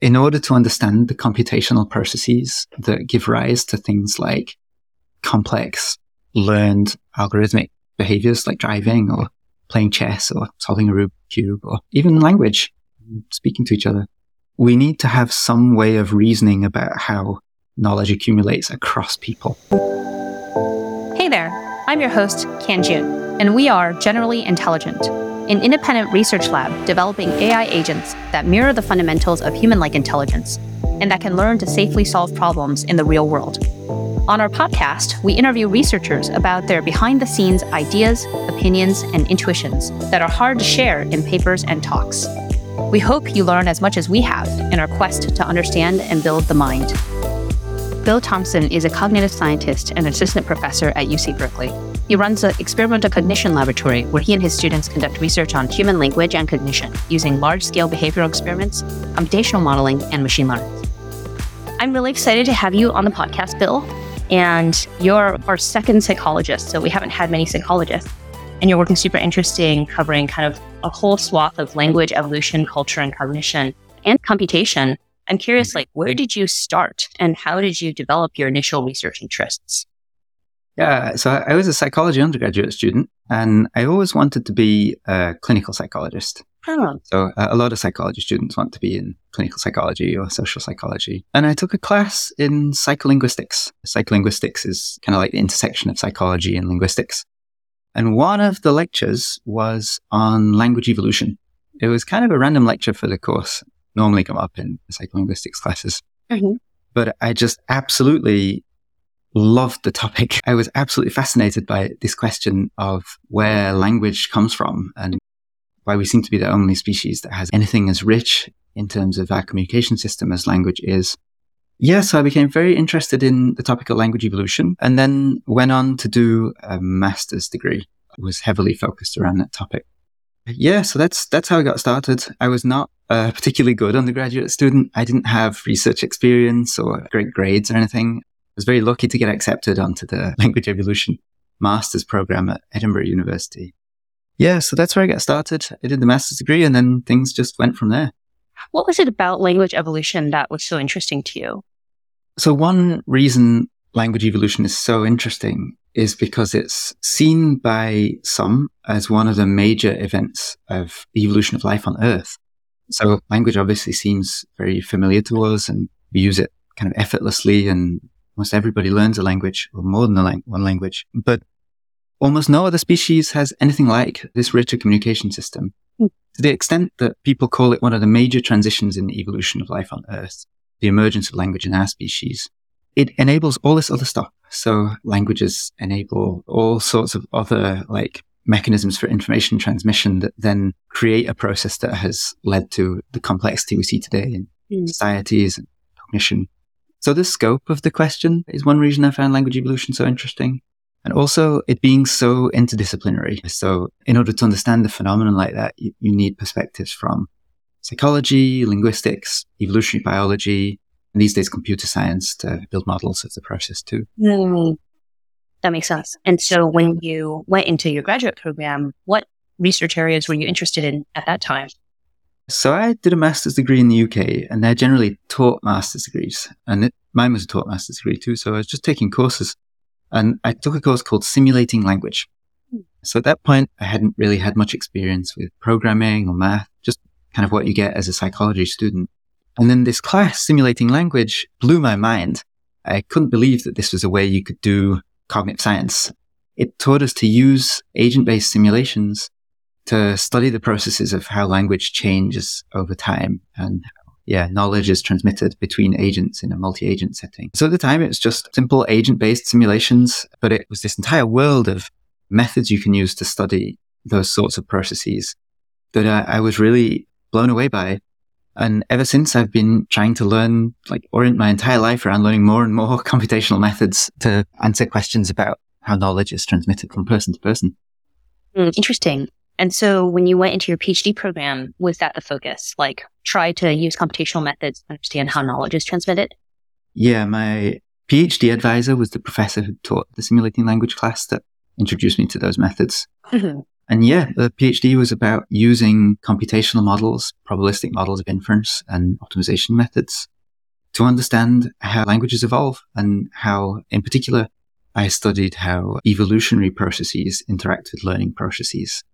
in order to understand the computational processes that give rise to things like complex learned algorithmic behaviors like driving or playing chess or solving a Rubik's cube or even language, speaking to each other. We need to have some way of reasoning about how knowledge accumulates across people. Hey there, I'm your host, Kanjun, and we are Generally Intelligent, an independent research lab developing AI agents that mirror the fundamentals of human like intelligence and that can learn to safely solve problems in the real world. On our podcast, we interview researchers about their behind the scenes ideas, opinions, and intuitions that are hard to share in papers and talks. We hope you learn as much as we have in our quest to understand and build the mind. Bill Thompson is a cognitive scientist and assistant professor at UC Berkeley. He runs the Experimental Cognition Laboratory, where he and his students conduct research on human language and cognition using large scale behavioral experiments, computational modeling, and machine learning. I'm really excited to have you on the podcast, Bill and you're our second psychologist. So we haven't had many psychologists. And you're working super interesting, covering kind of a whole swath of language, evolution, culture, and cognition and computation. I'm curious, like, where did you start and how did you develop your initial research interests? Yeah, so I was a psychology undergraduate student and I always wanted to be a clinical psychologist. Oh. So uh, a lot of psychology students want to be in clinical psychology or social psychology. And I took a class in psycholinguistics. Psycholinguistics is kind of like the intersection of psychology and linguistics. And one of the lectures was on language evolution. It was kind of a random lecture for the course, normally come up in psycholinguistics classes. Mm-hmm. But I just absolutely loved the topic. I was absolutely fascinated by this question of where language comes from and why we seem to be the only species that has anything as rich in terms of our communication system as language is. Yeah, so I became very interested in the topic of language evolution and then went on to do a master's degree. Was heavily focused around that topic. Yeah, so that's that's how I got started. I was not a particularly good undergraduate student. I didn't have research experience or great grades or anything. I was very lucky to get accepted onto the language evolution master's program at Edinburgh University yeah, so that's where I got started. I did the master's degree and then things just went from there. What was it about language evolution that was so interesting to you? So one reason language evolution is so interesting is because it's seen by some as one of the major events of the evolution of life on Earth. So language obviously seems very familiar to us and we use it kind of effortlessly and almost everybody learns a language or more than lang- one language. But Almost no other species has anything like this richer communication system. Mm. To the extent that people call it one of the major transitions in the evolution of life on Earth, the emergence of language in our species. It enables all this other stuff. So languages enable all sorts of other like mechanisms for information transmission that then create a process that has led to the complexity we see today in mm. societies and cognition. So the scope of the question is one reason I found language evolution so interesting. And also it being so interdisciplinary. So in order to understand the phenomenon like that, you, you need perspectives from psychology, linguistics, evolutionary biology, and these days computer science to build models of the process too. Mm, that makes sense. And so when you went into your graduate program, what research areas were you interested in at that time? So I did a master's degree in the UK and they're generally taught master's degrees and it, mine was a taught master's degree too. So I was just taking courses and I took a course called Simulating Language. Hmm. So at that point, I hadn't really had much experience with programming or math, just kind of what you get as a psychology student. And then this class, Simulating Language, blew my mind. I couldn't believe that this was a way you could do cognitive science. It taught us to use agent-based simulations to study the processes of how language changes over time and yeah, knowledge is transmitted between agents in a multi-agent setting. So at the time, it was just simple agent-based simulations, but it was this entire world of methods you can use to study those sorts of processes that I, I was really blown away by. And ever since I've been trying to learn, like orient my entire life around learning more and more computational methods to answer questions about how knowledge is transmitted from person to person. Mm, interesting. And so when you went into your PhD program, was that the focus? Like try to use computational methods to understand how knowledge is transmitted? Yeah, my PhD advisor was the professor who taught the simulating language class that introduced me to those methods. Mm-hmm. And yeah, the PhD was about using computational models, probabilistic models of inference and optimization methods to understand how languages evolve and how, in particular, I studied how evolutionary processes interact with learning processes.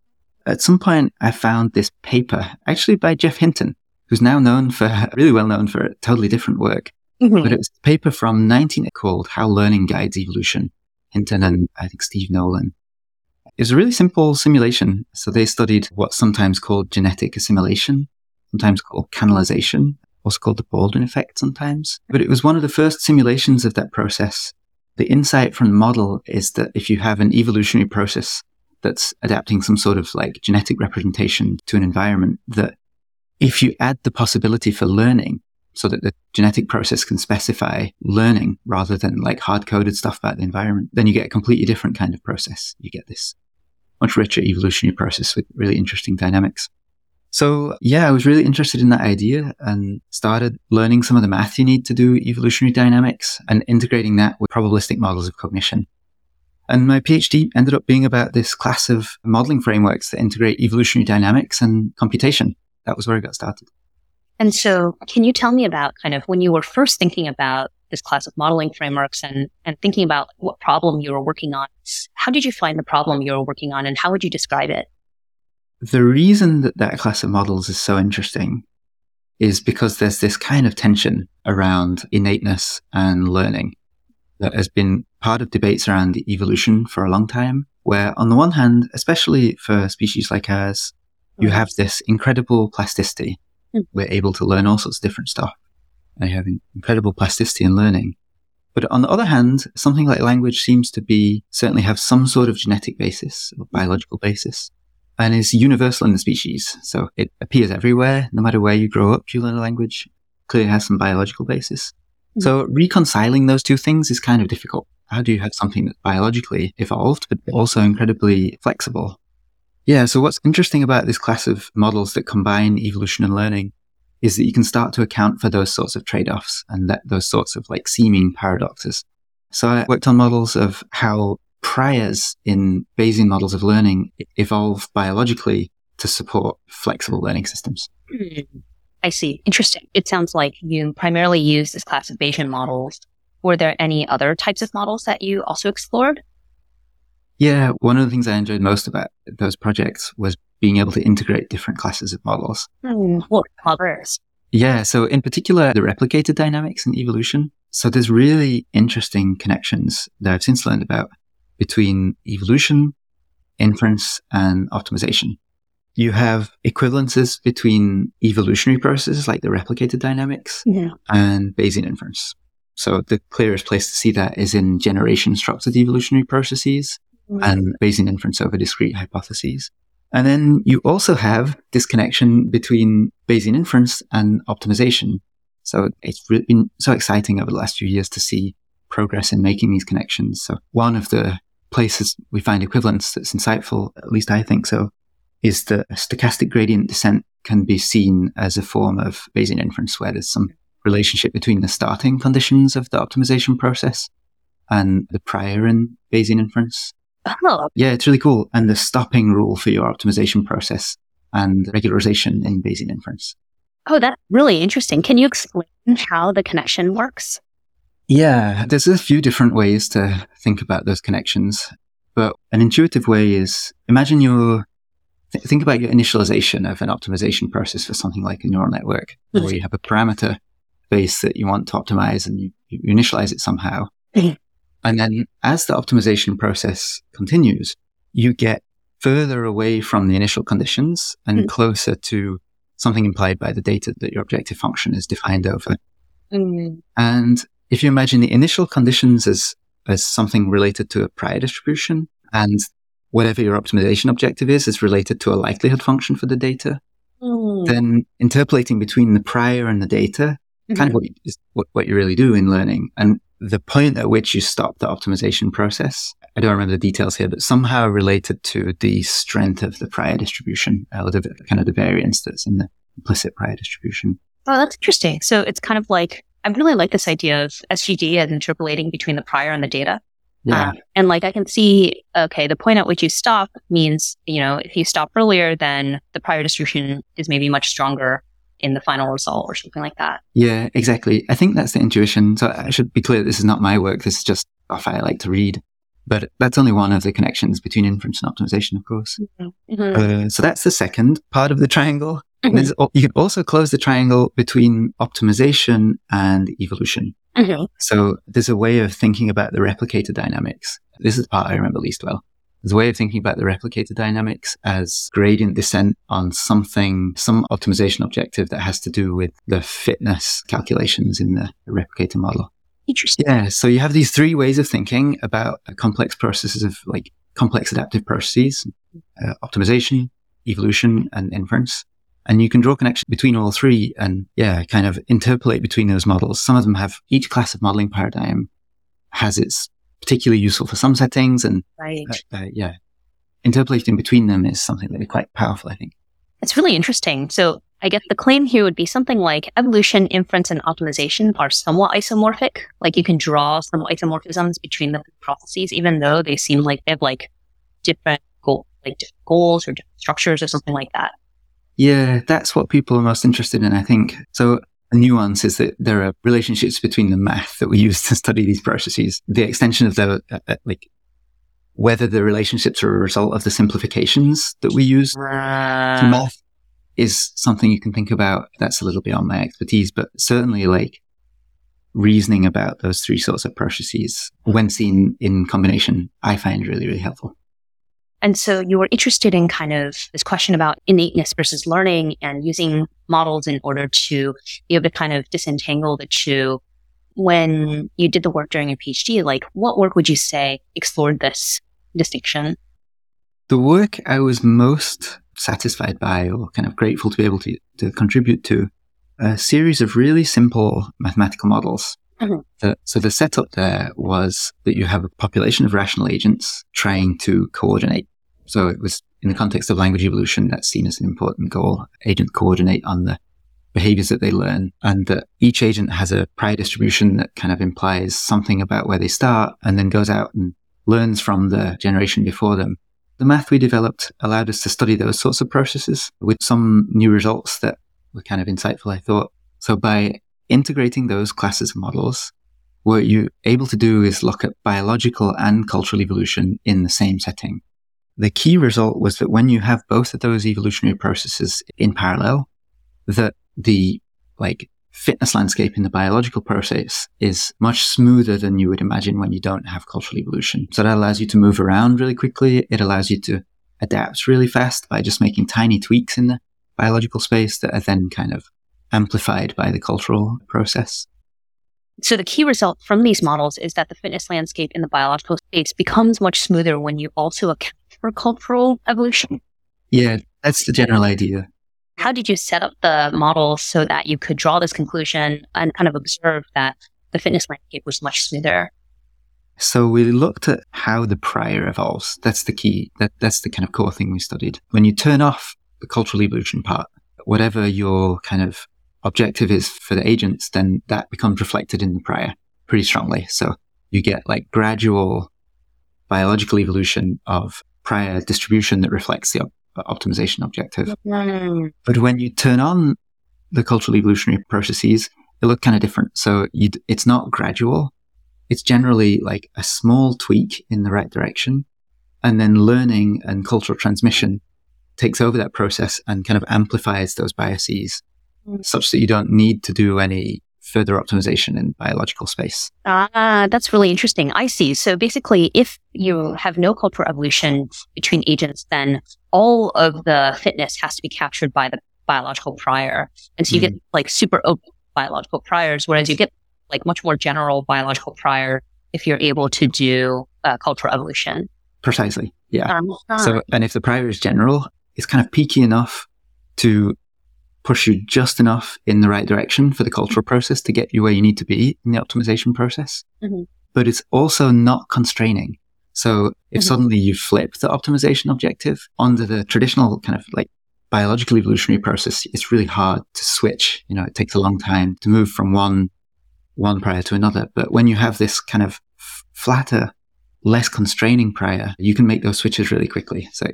At some point, I found this paper, actually by Jeff Hinton, who's now known for, really well known for a totally different work. Mm-hmm. But it was a paper from 19 called How Learning Guides Evolution. Hinton and I think Steve Nowlan. It was a really simple simulation. So they studied what's sometimes called genetic assimilation, sometimes called canalization, also called the Baldwin effect sometimes. But it was one of the first simulations of that process. The insight from the model is that if you have an evolutionary process that's adapting some sort of like genetic representation to an environment, that if you add the possibility for learning, so that the genetic process can specify learning rather than like hard coded stuff about the environment, then you get a completely different kind of process. You get this much richer evolutionary process with really interesting dynamics. So yeah, I was really interested in that idea and started learning some of the math you need to do evolutionary dynamics and integrating that with probabilistic models of cognition. And my PhD ended up being about this class of modeling frameworks that integrate evolutionary dynamics and computation. That was where I got started. And so can you tell me about kind of when you were first thinking about this class of modeling frameworks and, and thinking about what problem you were working on? How did you find the problem you were working on and how would you describe it? The reason that that class of models is so interesting is because there's this kind of tension around innateness and learning that has been part of debates around evolution for a long time. Where on the one hand, especially for species like ours, you mm-hmm. have this incredible plasticity Mm. We're able to learn all sorts of different stuff. They have incredible plasticity in learning. But on the other hand, something like language seems to be certainly have some sort of genetic basis or biological basis and is universal in the species. So it appears everywhere. No matter where you grow up, you learn a language. Clearly has some biological basis. Mm. So reconciling those two things is kind of difficult. How do you have something that's biologically evolved, but also incredibly flexible? Yeah. So what's interesting about this class of models that combine evolution and learning is that you can start to account for those sorts of trade-offs and that those sorts of like seeming paradoxes. So I worked on models of how priors in Bayesian models of learning evolve biologically to support flexible learning systems. Hmm. I see. Interesting. It sounds like you primarily use this class of Bayesian models. Were there any other types of models that you also explored? Yeah, one of the things I enjoyed most about those projects was being able to integrate different classes of models. Mm, what others? Yeah, so in particular, the replicator dynamics and evolution. So there's really interesting connections that I've since learned about between evolution, inference, and optimization. You have equivalences between evolutionary processes like the replicator dynamics yeah. and Bayesian inference. So the clearest place to see that is in generation structured evolutionary processes mm. and Bayesian inference over discrete hypotheses. And then you also have this connection between Bayesian inference and optimization. So it's been so exciting over the last few years to see progress in making these connections. So one of the places we find equivalence that's insightful, at least I think so, is that stochastic gradient descent can be seen as a form of Bayesian inference where there's some relationship between the starting conditions of the optimization process and the prior in Bayesian inference. Oh. Yeah, it's really cool. And the stopping rule for your optimization process and regularization in Bayesian inference. Oh, that's really interesting. Can you explain how the connection works? Yeah, there's a few different ways to think about those connections. But an intuitive way is imagine your th- think about your initialization of an optimization process for something like a neural network, where mm-hmm. you have a parameter base that you want to optimize and you, you initialize it somehow. And then as the optimization process continues, you get further away from the initial conditions and mm. closer to something implied by the data that your objective function is defined over. Mm. And if you imagine the initial conditions as, as something related to a prior distribution and whatever your optimization objective is, is related to a likelihood function for the data, mm. then interpolating between the prior and the data, mm-hmm. kind of what, you, what, what you really do in learning. And the point at which you stop the optimization process, I don't remember the details here, but somehow related to the strength of the prior distribution, or the kind of the variance that's in the implicit prior distribution. Oh, that's interesting. So it's kind of like, I really like this idea of SGD and interpolating between the prior and the data. Yeah. Um, and like I can see, okay, the point at which you stop means, you know, if you stop earlier, then the prior distribution is maybe much stronger in the final result or something like that. Yeah, exactly. I think that's the intuition. So I should be clear, this is not my work. This is just stuff I like to read. But that's only one of the connections between inference and optimization, of course. Mm-hmm. Uh, so that's the second part of the triangle. Mm-hmm. You can also close the triangle between optimization and evolution. Mm-hmm. So there's a way of thinking about the replicator dynamics. This is the part I remember least well. There's a way of thinking about the replicator dynamics as gradient descent on something, some optimization objective that has to do with the fitness calculations in the replicator model. Interesting. Yeah. So you have these three ways of thinking about complex processes of like complex adaptive processes, uh, optimization, evolution, and inference. And you can draw a connection between all three and yeah, kind of interpolate between those models. Some of them have each class of modeling paradigm has its particularly useful for some settings and right. uh, uh, yeah, interpolating between them is something that is quite powerful, I think. It's really interesting. So I guess the claim here would be something like evolution, inference, and optimization are somewhat isomorphic. Like you can draw some isomorphisms between the processes, even though they seem like they have like different goal, like different goals or different structures or something like that. Yeah, that's what people are most interested in, I think. So nuance is that there are relationships between the math that we use to study these processes, the extension of the, uh, uh like, whether the relationships are a result of the simplifications that we use to math is something you can think about. That's a little beyond my expertise, but certainly like reasoning about those three sorts of processes when seen in combination, I find really, really helpful. And so you were interested in kind of this question about innateness versus learning and using models in order to be able to kind of disentangle the two. When you did the work during your PhD, like what work would you say explored this distinction? The work I was most satisfied by or kind of grateful to be able to, to contribute to a series of really simple mathematical models. Mm-hmm. The, so the setup there was that you have a population of rational agents trying to coordinate. So it was in the context of language evolution that's seen as an important goal. Agents coordinate on the behaviors that they learn and that each agent has a prior distribution that kind of implies something about where they start and then goes out and learns from the generation before them the math we developed allowed us to study those sorts of processes with some new results that were kind of insightful, I thought. So by integrating those classes of models, what you're able to do is look at biological and cultural evolution in the same setting. The key result was that when you have both of those evolutionary processes in parallel, that the like fitness landscape in the biological process is much smoother than you would imagine when you don't have cultural evolution. So that allows you to move around really quickly. It allows you to adapt really fast by just making tiny tweaks in the biological space that are then kind of amplified by the cultural process. So the key result from these models is that the fitness landscape in the biological space becomes much smoother when you also account for cultural evolution. Yeah, that's the general idea. How did you set up the model so that you could draw this conclusion and kind of observe that the fitness landscape was much smoother? So we looked at how the prior evolves. That's the key. That, that's the kind of core thing we studied. When you turn off the cultural evolution part, whatever your kind of objective is for the agents, then that becomes reflected in the prior pretty strongly. So you get like gradual biological evolution of prior distribution that reflects the optimization objective. But when you turn on the cultural evolutionary processes, they look kind of different. So it's not gradual. It's generally like a small tweak in the right direction. And then learning and cultural transmission takes over that process and kind of amplifies those biases mm. such that you don't need to do any further optimization in biological space. Ah, that's really interesting. I see. So basically, if you have no cultural evolution between agents, then all of the fitness has to be captured by the biological prior. And so you mm. get like super open biological priors, whereas you get like much more general biological prior if you're able to do uh, cultural evolution. Precisely. Yeah. Um, so, and if the prior is general, it's kind of peaky enough to push you just enough in the right direction for the cultural process to get you where you need to be in the optimization process. Mm-hmm. But it's also not constraining. So if mm-hmm. suddenly you flip the optimization objective under the traditional kind of like biological evolutionary process, it's really hard to switch. You know, it takes a long time to move from one, one prior to another. But when you have this kind of f- flatter less constraining prior, you can make those switches really quickly. So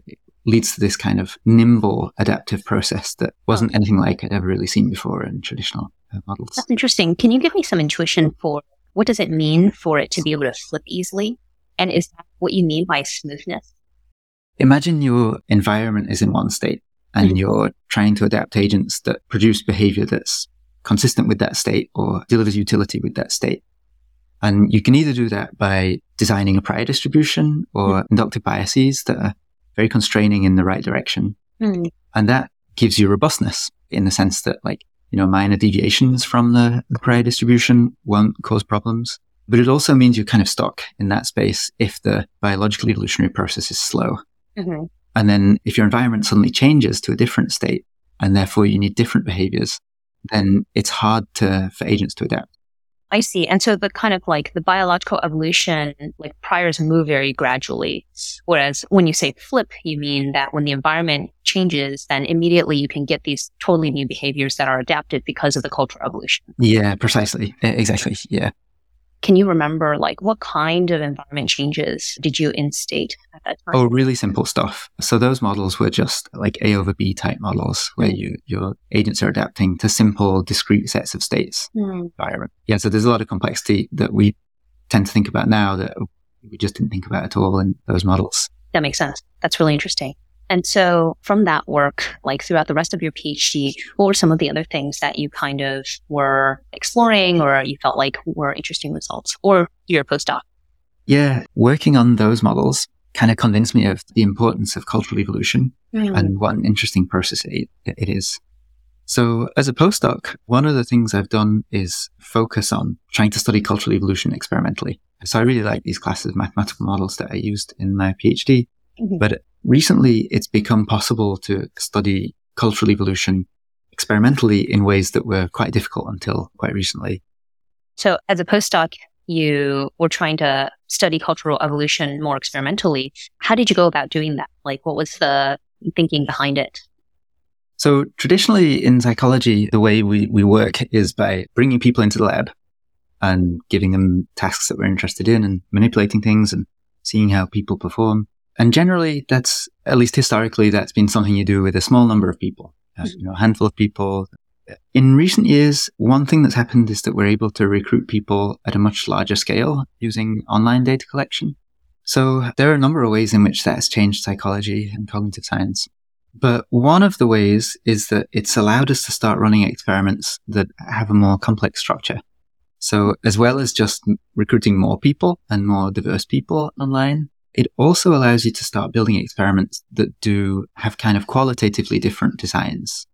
leads to this kind of nimble adaptive process that wasn't anything like I'd ever really seen before in traditional uh, models. That's interesting. Can you give me some intuition for what does it mean for it to be able to flip easily? And is that what you mean by smoothness? Imagine your environment is in one state and mm-hmm. you're trying to adapt agents that produce behavior that's consistent with that state or delivers utility with that state. And you can either do that by designing a prior distribution or mm-hmm. inductive biases that are very constraining in the right direction. Mm-hmm. And that gives you robustness in the sense that like, you know, minor deviations from the, the prior distribution won't cause problems. But it also means you're kind of stuck in that space if the biological evolutionary process is slow. Mm-hmm. And then if your environment suddenly changes to a different state and therefore you need different behaviors, then it's hard to, for agents to adapt. I see. And so the kind of like the biological evolution, like priors move very gradually. Whereas when you say flip, you mean that when the environment changes, then immediately you can get these totally new behaviors that are adapted because of the cultural evolution. Yeah, precisely. Exactly. Yeah. Can you remember like what kind of environment changes did you instate at that time? Oh, really simple stuff. So those models were just like A over B type models where you your agents are adapting to simple discrete sets of states mm. environment. Yeah, so there's a lot of complexity that we tend to think about now that we just didn't think about at all in those models. That makes sense. That's really interesting. And so from that work, like throughout the rest of your PhD, what were some of the other things that you kind of were exploring or you felt like were interesting results or your postdoc? Yeah, working on those models kind of convinced me of the importance of cultural evolution mm. and what an interesting process it, it is. So as a postdoc, one of the things I've done is focus on trying to study cultural evolution experimentally. So I really like these classes of mathematical models that I used in my PhD. Mm-hmm. But recently it's become possible to study cultural evolution experimentally in ways that were quite difficult until quite recently. So as a postdoc, you were trying to study cultural evolution more experimentally. How did you go about doing that? Like what was the thinking behind it? So traditionally in psychology, the way we, we work is by bringing people into the lab and giving them tasks that we're interested in and manipulating things and seeing how people perform. And generally, that's, at least historically, that's been something you do with a small number of people, uh, you know, a handful of people. In recent years, one thing that's happened is that we're able to recruit people at a much larger scale using online data collection. So there are a number of ways in which that has changed psychology and cognitive science. But one of the ways is that it's allowed us to start running experiments that have a more complex structure. So as well as just recruiting more people and more diverse people online, it also allows you to start building experiments that do have kind of qualitatively different designs.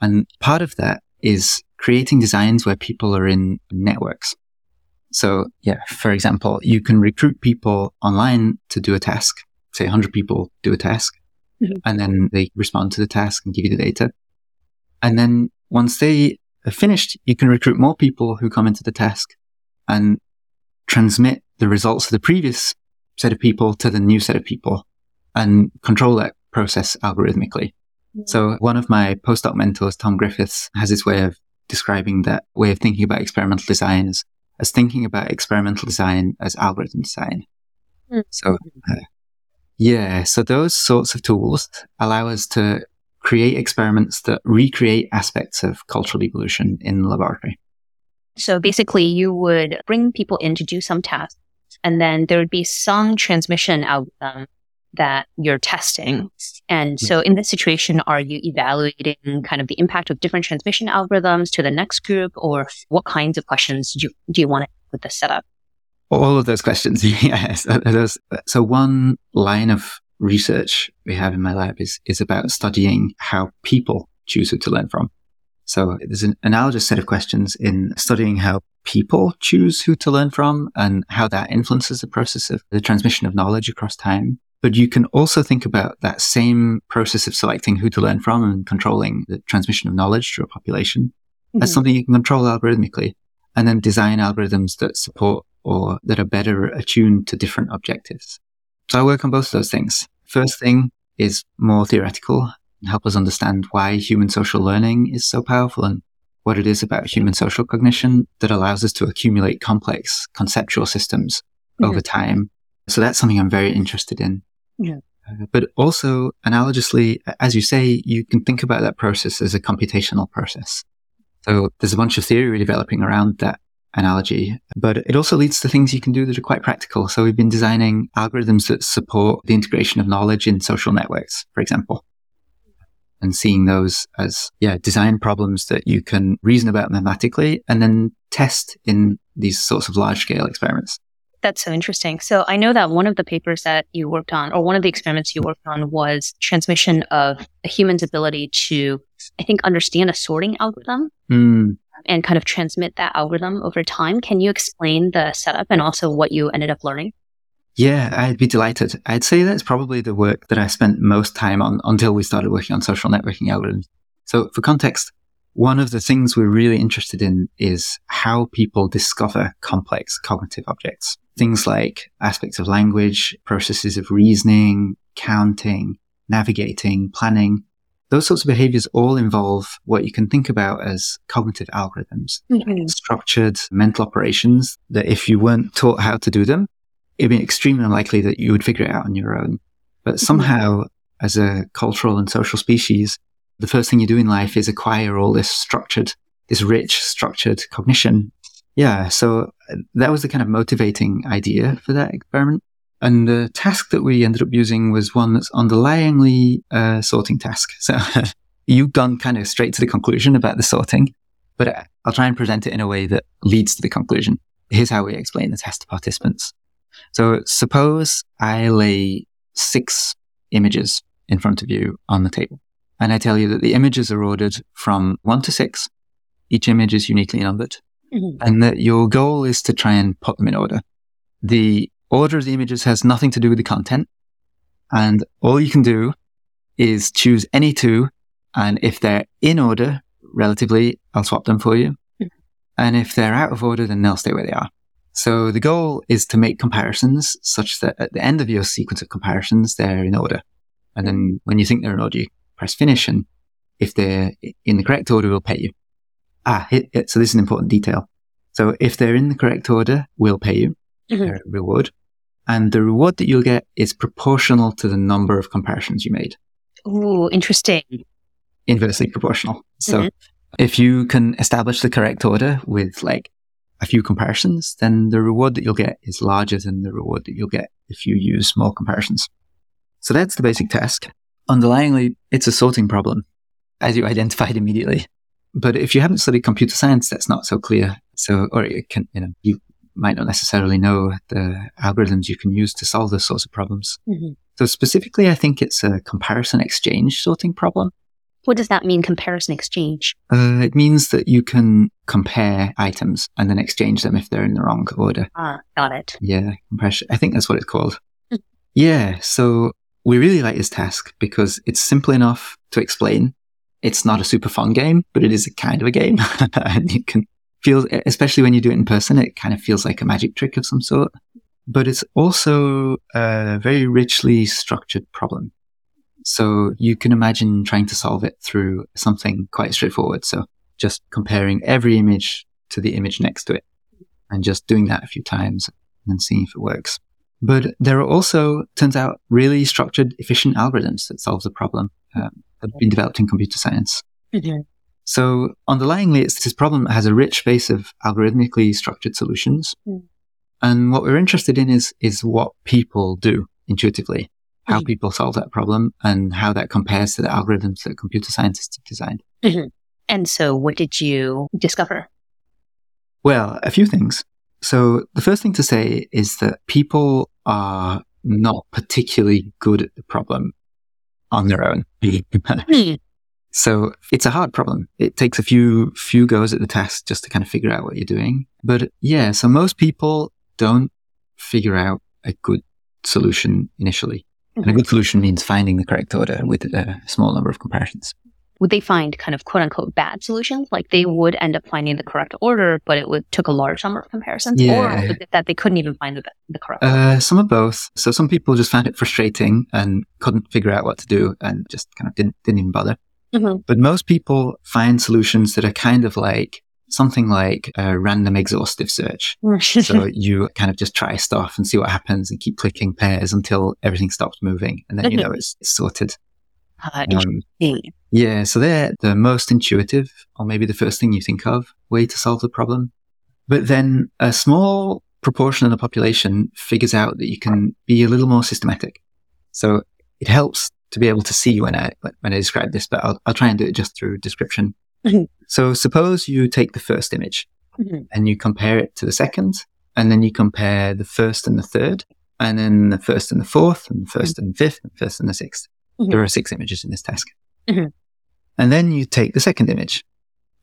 And part of that is creating designs where people are in networks. So yeah, for example, you can recruit people online to do a task. Say 100 people do a task mm-hmm. and then they respond to the task and give you the data. And then once they are finished, you can recruit more people who come into the task and transmit the results of the previous set of people to the new set of people and control that process algorithmically. So one of my postdoc mentors, Tom Griffiths, has this way of describing that way of thinking about experimental design as, as thinking about experimental design as algorithm design. Mm-hmm. So, uh, yeah, so those sorts of tools allow us to create experiments that recreate aspects of cultural evolution in the laboratory. So basically, you would bring people in to do some tasks and then there would be some transmission algorithm that you're testing. And mm-hmm. so in this situation, are you evaluating kind of the impact of different transmission algorithms to the next group or what kinds of questions do you, do you want with the setup? All of those questions. yes. Uh, so one line of research we have in my lab is, is about studying how people choose who to learn from. So there's an analogous set of questions in studying how people choose who to learn from and how that influences the process of the transmission of knowledge across time. But you can also think about that same process of selecting who to learn from and controlling the transmission of knowledge through a population mm-hmm. as something you can control algorithmically and then design algorithms that support or that are better attuned to different objectives. So I work on both of those things. First thing is more theoretical and help us understand why human social learning is so powerful and what it is about human social cognition that allows us to accumulate complex conceptual systems over time So that's something I'm very interested in. Yeah. Uh, but also, analogously, as you say, you can think about that process as a computational process. So there's a bunch of theory developing around that analogy, but it also leads to things you can do that are quite practical. So we've been designing algorithms that support the integration of knowledge in social networks, for example, and seeing those as, yeah, design problems that you can reason about mathematically and then test in these sorts of large scale experiments. That's so interesting. So I know that one of the papers that you worked on, or one of the experiments you worked on, was transmission of a human's ability to, I think, understand a sorting algorithm mm. and kind of transmit that algorithm over time. Can you explain the setup and also what you ended up learning? Yeah, I'd be delighted. I'd say that's probably the work that I spent most time on until we started working on social networking algorithms. So for context, one of the things we're really interested in is how people discover complex cognitive objects. Things like aspects of language, processes of reasoning, counting, navigating, planning. Those sorts of behaviors all involve what you can think about as cognitive algorithms, mm-hmm. structured mental operations that if you weren't taught how to do them, it'd be extremely unlikely that you would figure it out on your own. But mm-hmm. somehow, as a cultural and social species, the first thing you do in life is acquire all this structured, this rich structured cognition. Yeah. So uh, that was the kind of motivating idea for that experiment. And the task that we ended up using was one that's underlyingly a sorting task. So you've gone kind of straight to the conclusion about the sorting, but uh, I'll try and present it in a way that leads to the conclusion. Here's how we explain the test to participants. So suppose I lay six images in front of you on the table. And I tell you that the images are ordered from one to six. Each image is uniquely numbered. Mm-hmm. And that your goal is to try and put them in order. The order of the images has nothing to do with the content. And all you can do is choose any two. And if they're in order relatively, I'll swap them for you. Mm-hmm. And if they're out of order, then they'll stay where they are. So the goal is to make comparisons such that at the end of your sequence of comparisons, they're in order. And then when you think they're in order, you press finish. And if they're in the correct order, we'll pay you. Ah, hit, hit. so this is an important detail. So if they're in the correct order, we'll pay you mm-hmm. reward. And the reward that you'll get is proportional to the number of comparisons you made. Ooh, interesting. Inversely proportional. So mm-hmm. if you can establish the correct order with like a few comparisons, then the reward that you'll get is larger than the reward that you'll get if you use more comparisons. So that's the basic task. Underlyingly, it's a sorting problem, as you identified immediately. But if you haven't studied computer science, that's not so clear. So, or it can, you know, you might not necessarily know the algorithms you can use to solve those sorts of problems. Mm-hmm. So specifically, I think it's a comparison exchange sorting problem. What does that mean, comparison exchange? Uh, it means that you can compare items and then exchange them if they're in the wrong order. Ah, got it. Yeah, comparison. I think that's what it's called. Hmm. yeah. So we really like this task because it's simple enough to explain. It's not a super fun game, but it is a kind of a game. and you can feel, especially when you do it in person, it kind of feels like a magic trick of some sort. But it's also a very richly structured problem. So you can imagine trying to solve it through something quite straightforward. So just comparing every image to the image next to it and just doing that a few times and seeing if it works. But there are also, turns out, really structured, efficient algorithms that solve the problem um, that have been developed in computer science. Mm-hmm. So underlyingly, it's this problem has a rich base of algorithmically structured solutions. Mm. And what we're interested in is, is what people do intuitively, how mm-hmm. people solve that problem and how that compares to the algorithms that computer scientists have designed. Mm-hmm. And so what did you discover? Well, a few things. So the first thing to say is that people are not particularly good at the problem on their own. Hmm. so it's a hard problem. It takes a few few goes at the task just to kind of figure out what you're doing. But yeah, so most people don't figure out a good solution initially. And a good solution means finding the correct order with a small number of comparisons would they find kind of quote unquote bad solutions? Like they would end up finding the correct order, but it would took a large number of comparisons, yeah. or that they couldn't even find the, the correct. Uh, some of both. So some people just found it frustrating and couldn't figure out what to do, and just kind of didn't didn't even bother. Mm-hmm. But most people find solutions that are kind of like something like a random exhaustive search. so you kind of just try stuff and see what happens and keep clicking pairs until everything stops moving. And then you know it's, it's sorted. Uh, um, yeah, so they're the most intuitive, or maybe the first thing you think of, way to solve the problem. But then a small proportion of the population figures out that you can be a little more systematic. So it helps to be able to see when I when I describe this, but I'll, I'll try and do it just through description. Mm-hmm. So suppose you take the first image mm-hmm. and you compare it to the second, and then you compare the first and the third, and then the first and the fourth, and the 1st mm-hmm. and the fifth, and the first and the 6th mm-hmm. There are six images in this task. Mm-hmm. And then you take the second image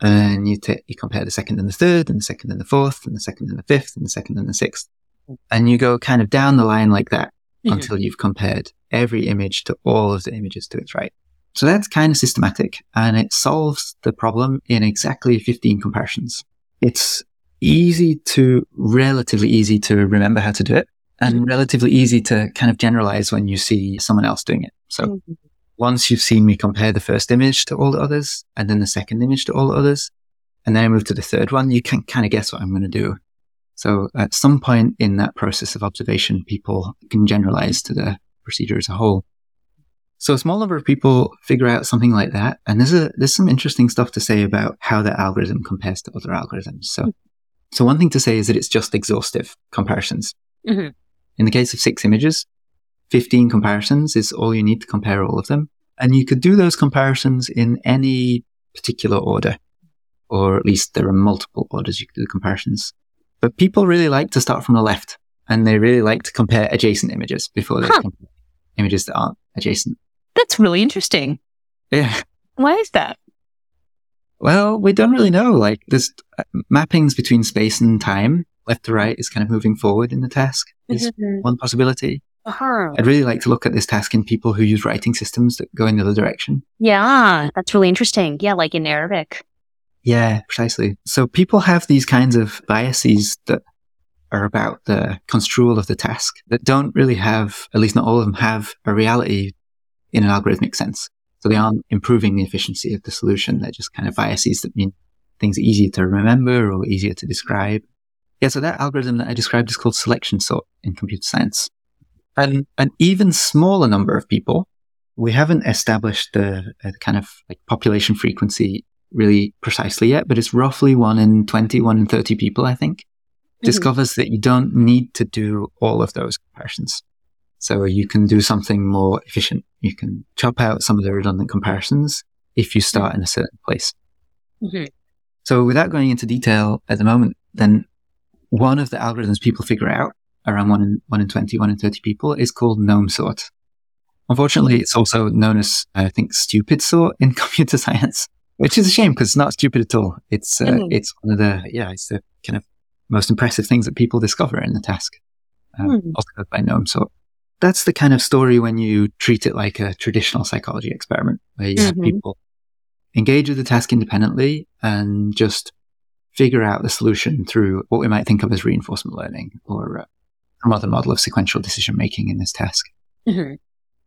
and you take, you compare the second and the third, and the second and the fourth, and the second and the fifth, and the second and the sixth. And you go kind of down the line like that mm-hmm. until you've compared every image to all of the images to its right. So that's kind of systematic and it solves the problem in exactly 15 comparisons. It's easy to, relatively easy to remember how to do it and relatively easy to kind of generalize when you see someone else doing it. So mm-hmm. once you've seen me compare the first image to all the others and then the second image to all the others, and then I move to the third one, you can kind of guess what I'm going to do. So at some point in that process of observation, people can generalize to the procedure as a whole. So a small number of people figure out something like that. And there's a, there's some interesting stuff to say about how the algorithm compares to other algorithms. So, so one thing to say is that it's just exhaustive comparisons. Mm-hmm. In the case of six images, 15 comparisons is all you need to compare all of them. And you could do those comparisons in any particular order, or at least there are multiple orders you could do the comparisons. But people really like to start from the left and they really like to compare adjacent images before they huh. compare images that aren't adjacent. That's really interesting. Yeah. Why is that? Well, we don't really know. Like, there's uh, mappings between space and time. Left to right is kind of moving forward in the task is mm-hmm. one possibility. Uh-huh. I'd really like to look at this task in people who use writing systems that go in the other direction. Yeah, that's really interesting. Yeah, like in Arabic. Yeah, precisely. So people have these kinds of biases that are about the construal of the task that don't really have, at least not all of them have a reality in an algorithmic sense. So they aren't improving the efficiency of the solution. They're just kind of biases that mean things are easier to remember or easier to describe. Yeah, so that algorithm that I described is called selection sort in computer science. And an even smaller number of people, we haven't established the, the kind of like population frequency really precisely yet, but it's roughly one in 20, one in 30 people, I think, mm-hmm. discovers that you don't need to do all of those comparisons. So you can do something more efficient. You can chop out some of the redundant comparisons if you start in a certain place. Mm-hmm. So without going into detail at the moment, then one of the algorithms people figure out around one in, one in 20, one in 30 people is called gnome sort. Unfortunately, it's also known as, I think, stupid sort in computer science, which is a shame because it's not stupid at all. It's, uh, mm. it's one of the, yeah, it's the kind of most impressive things that people discover in the task. Um, mm. Also by gnome sort. That's the kind of story when you treat it like a traditional psychology experiment where you mm-hmm. have people engage with the task independently and just figure out the solution through what we might think of as reinforcement learning or uh, another model of sequential decision making in this task. Mm-hmm.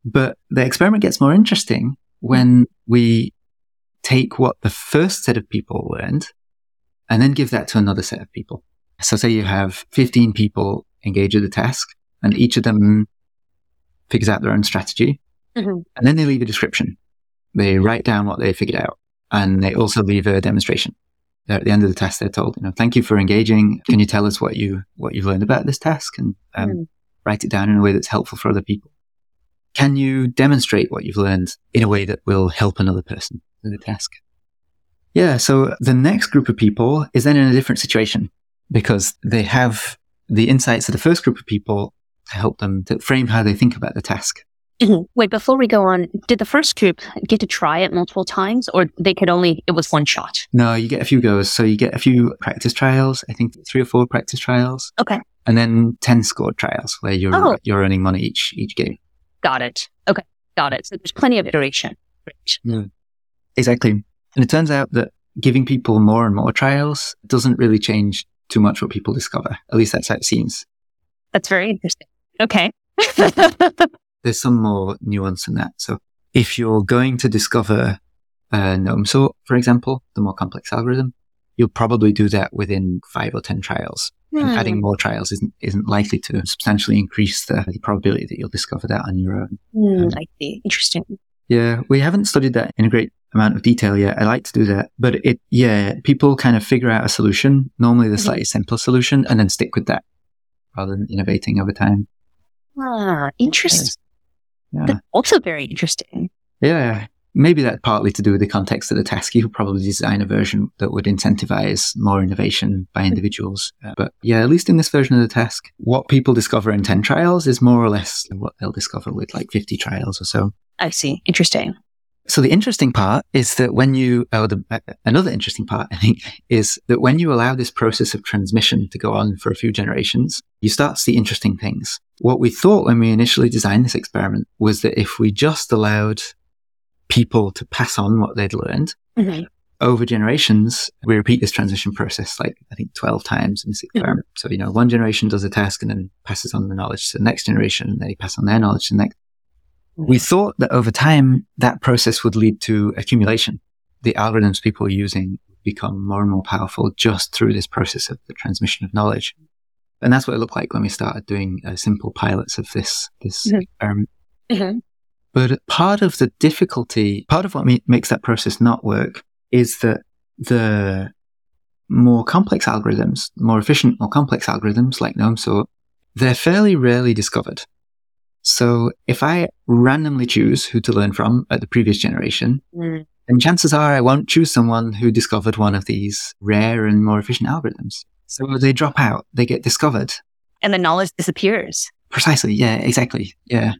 But the experiment gets more interesting when we take what the first set of people learned and then give that to another set of people. So say you have 15 people engage with the task and each of them figures out their own strategy mm-hmm. and then they leave a description. They write down what they figured out and they also leave a demonstration at the end of the test, they're told, you know, thank you for engaging. Can you tell us what you what you've learned about this task and um, mm. write it down in a way that's helpful for other people? Can you demonstrate what you've learned in a way that will help another person in the task? Yeah. So the next group of people is then in a different situation because they have the insights of the first group of people to help them to frame how they think about the task. Mm-hmm. Wait, before we go on, did the first group get to try it multiple times or they could only, it was one shot? No, you get a few goes. So you get a few practice trials, I think three or four practice trials. Okay. And then 10 scored trials where you're, oh. you're earning money each, each game. Got it. Okay. Got it. So there's plenty of iteration. Yeah. Exactly. And it turns out that giving people more and more trials doesn't really change too much what people discover. At least that's how it seems. That's very interesting. Okay. there's some more nuance in that. So if you're going to discover a gnome sort, for example, the more complex algorithm, you'll probably do that within five or 10 trials. Hmm. adding more trials isn't, isn't likely to substantially increase the, the probability that you'll discover that on your own. Hmm, Um, I see. Interesting. Yeah, we haven't studied that in a great amount of detail yet. I like to do that. But it, yeah, people kind of figure out a solution, normally the Mhm. slightly simpler solution, and then stick with that rather than innovating over time. Ah, interesting. Yeah. That's also very interesting. Yeah. Maybe that's partly to do with the context of the task. You could probably design a version that would incentivize more innovation by individuals. Uh, But yeah, at least in this version of the task, what people discover in 10 trials is more or less what they'll discover with like 50 trials or so. I see. Interesting. So the interesting part is that when you, oh, the, uh, another interesting part, I think, is that when you allow this process of transmission to go on for a few generations, you start to see interesting things. What we thought when we initially designed this experiment was that if we just allowed people to pass on what they'd learned Mhm. over generations, we repeat this transition process like I think 12 times in this experiment. So, you know, one generation does a task and then passes on the knowledge to the next generation, and they pass on their knowledge to the next. We thought that over time, that process would lead to accumulation. The algorithms people are using become more and more powerful just through this process of the transmission of knowledge. And that's what it looked like when we started doing uh, simple pilots of this, this experiment. Mhm. But part of the difficulty, part of what me- makes that process not work is that the more complex algorithms, more efficient, more complex algorithms like GNOME sort, they're fairly rarely discovered. So if I randomly choose who to learn from at the previous generation, Mm. then chances are I won't choose someone who discovered one of these rare and more efficient algorithms. So they drop out, they get discovered. And the knowledge disappears. Precisely. Yeah, exactly. Yeah.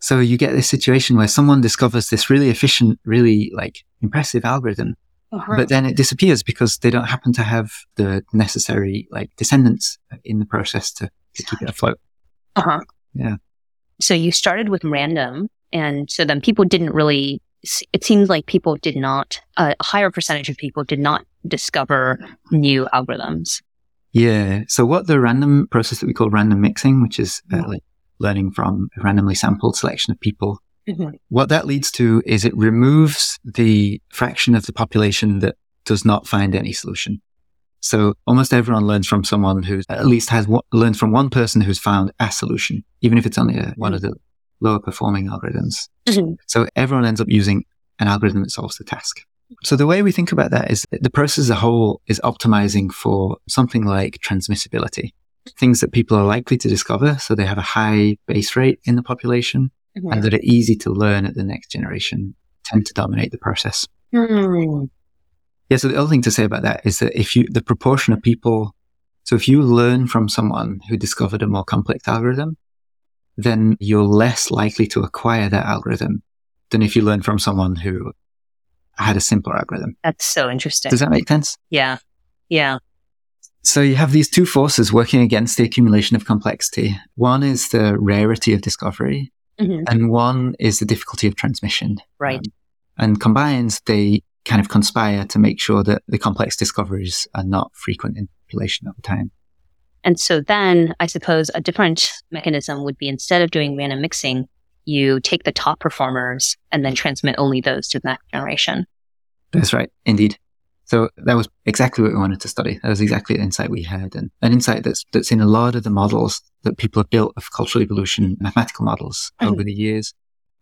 So you get this situation where someone discovers this really efficient, really like impressive algorithm, Uh-huh. but then it disappears because they don't happen to have the necessary like descendants in the process to, to keep it afloat. Uh-huh. Yeah. So you started with random, and so then people didn't really. It seems like people did not. Uh, a higher percentage of people did not discover new algorithms. Yeah. So what the random process that we call random mixing, which is uh, like learning from a randomly sampled selection of people, what that leads to is it removes the fraction of the population that does not find any solution. So almost everyone learns from someone who at least has learns from one person who's found a solution, even if it's only a, one of the lower performing algorithms. Mhm. So everyone ends up using an algorithm that solves the task. So the way we think about that is that the process as a whole is optimizing for something like transmissibility, things that people are likely to discover. So they have a high base rate in the population Mhm. and that are easy to learn at the next generation tend to dominate the process. Hmm. Yeah. So the other thing to say about that is that if you, the proportion of people, so if you learn from someone who discovered a more complex algorithm, then you're less likely to acquire that algorithm than if you learn from someone who had a simpler algorithm. That's so interesting. Does that make sense? yeah. Yeah. So you have these two forces working against the accumulation of complexity. One is the rarity of discovery, Mhm. and one is the difficulty of transmission. Right. Um, and combined, they kind of conspire to make sure that the complex discoveries are not frequent in population over time. And so then I suppose a different mechanism would be instead of doing random mixing, you take the top performers and then transmit only those to the next generation. That's right, indeed. So that was exactly what we wanted to study. That was exactly the insight we had, and an insight that's that's in a lot of the models that people have built of cultural evolution, mathematical models Mhm. over the years.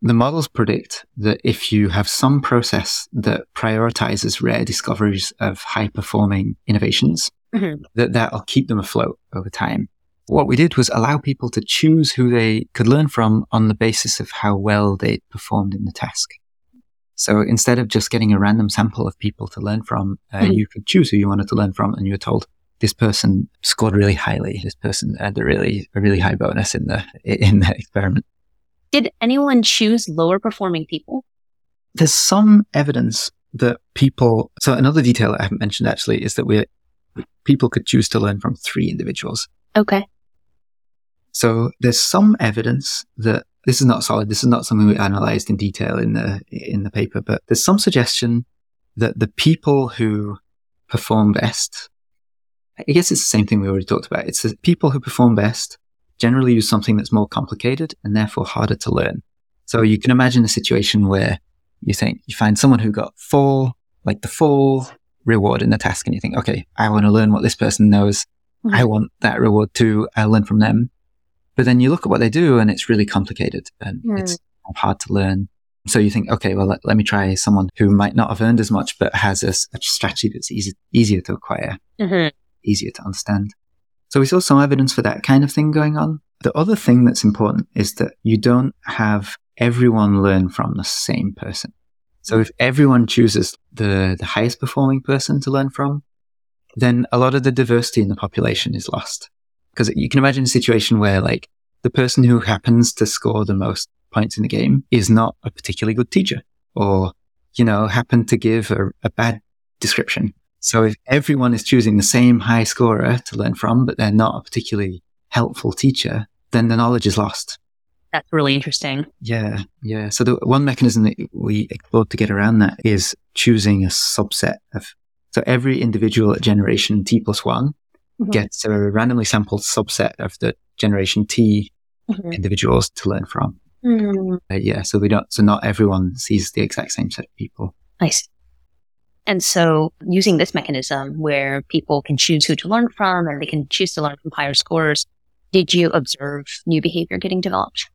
The models predict that if you have some process that prioritizes rare discoveries of high performing innovations, Mhm. that that'll keep them afloat over time. What we did was allow people to choose who they could learn from on the basis of how well they performed in the task. So instead of just getting a random sample of people to learn from, uh, Mhm. you could choose who you wanted to learn from, and you were told this person scored really highly. This person had a really a really high bonus in the in the experiment. Did anyone choose lower performing people? There's some evidence that people. So another detail I haven't mentioned actually is that we people could choose to learn from three individuals. Okay. So there's some evidence that this is not solid. This is not something we analyzed in detail in the in the paper, but there's some suggestion that the people who perform best, I guess it's the same thing we already talked about. It's the people who perform best generally use something that's more complicated and therefore harder to learn. So you can imagine a situation where you think you find someone who got four, like the four reward in the task and you think, okay, I want to learn what this person knows. Mm-hmm. I want that reward too. I'll learn from them. But then you look at what they do and it's really complicated and mm. it's hard to learn. So you think, okay, well, let, let, me try someone who might not have earned as much, but has a, a strategy that's easy, easier to acquire, mm-hmm. easier to understand. So we saw some evidence for that kind of thing going on. The other thing that's important is that you don't have everyone learn from the same person. So if everyone chooses the, the highest performing person to learn from, then a lot of the diversity in the population is lost. Because you can imagine a situation where like the person who happens to score the most points in the game is not a particularly good teacher or, you know, happen to give a, a bad description. So if everyone is choosing the same high scorer to learn from, but they're not a particularly helpful teacher, then the knowledge is lost. That's really interesting. Yeah, yeah. So the one mechanism that we explored to get around that is choosing a subset of. So every individual at generation T plus one mm-hmm. gets a randomly sampled subset of the generation T mm-hmm. individuals to learn from. Mm. Uh, yeah, so we don't. So not everyone sees the exact same set of people. See. And so using this mechanism where people can choose who to learn from and they can choose to learn from higher scores, did you observe new behavior getting developed?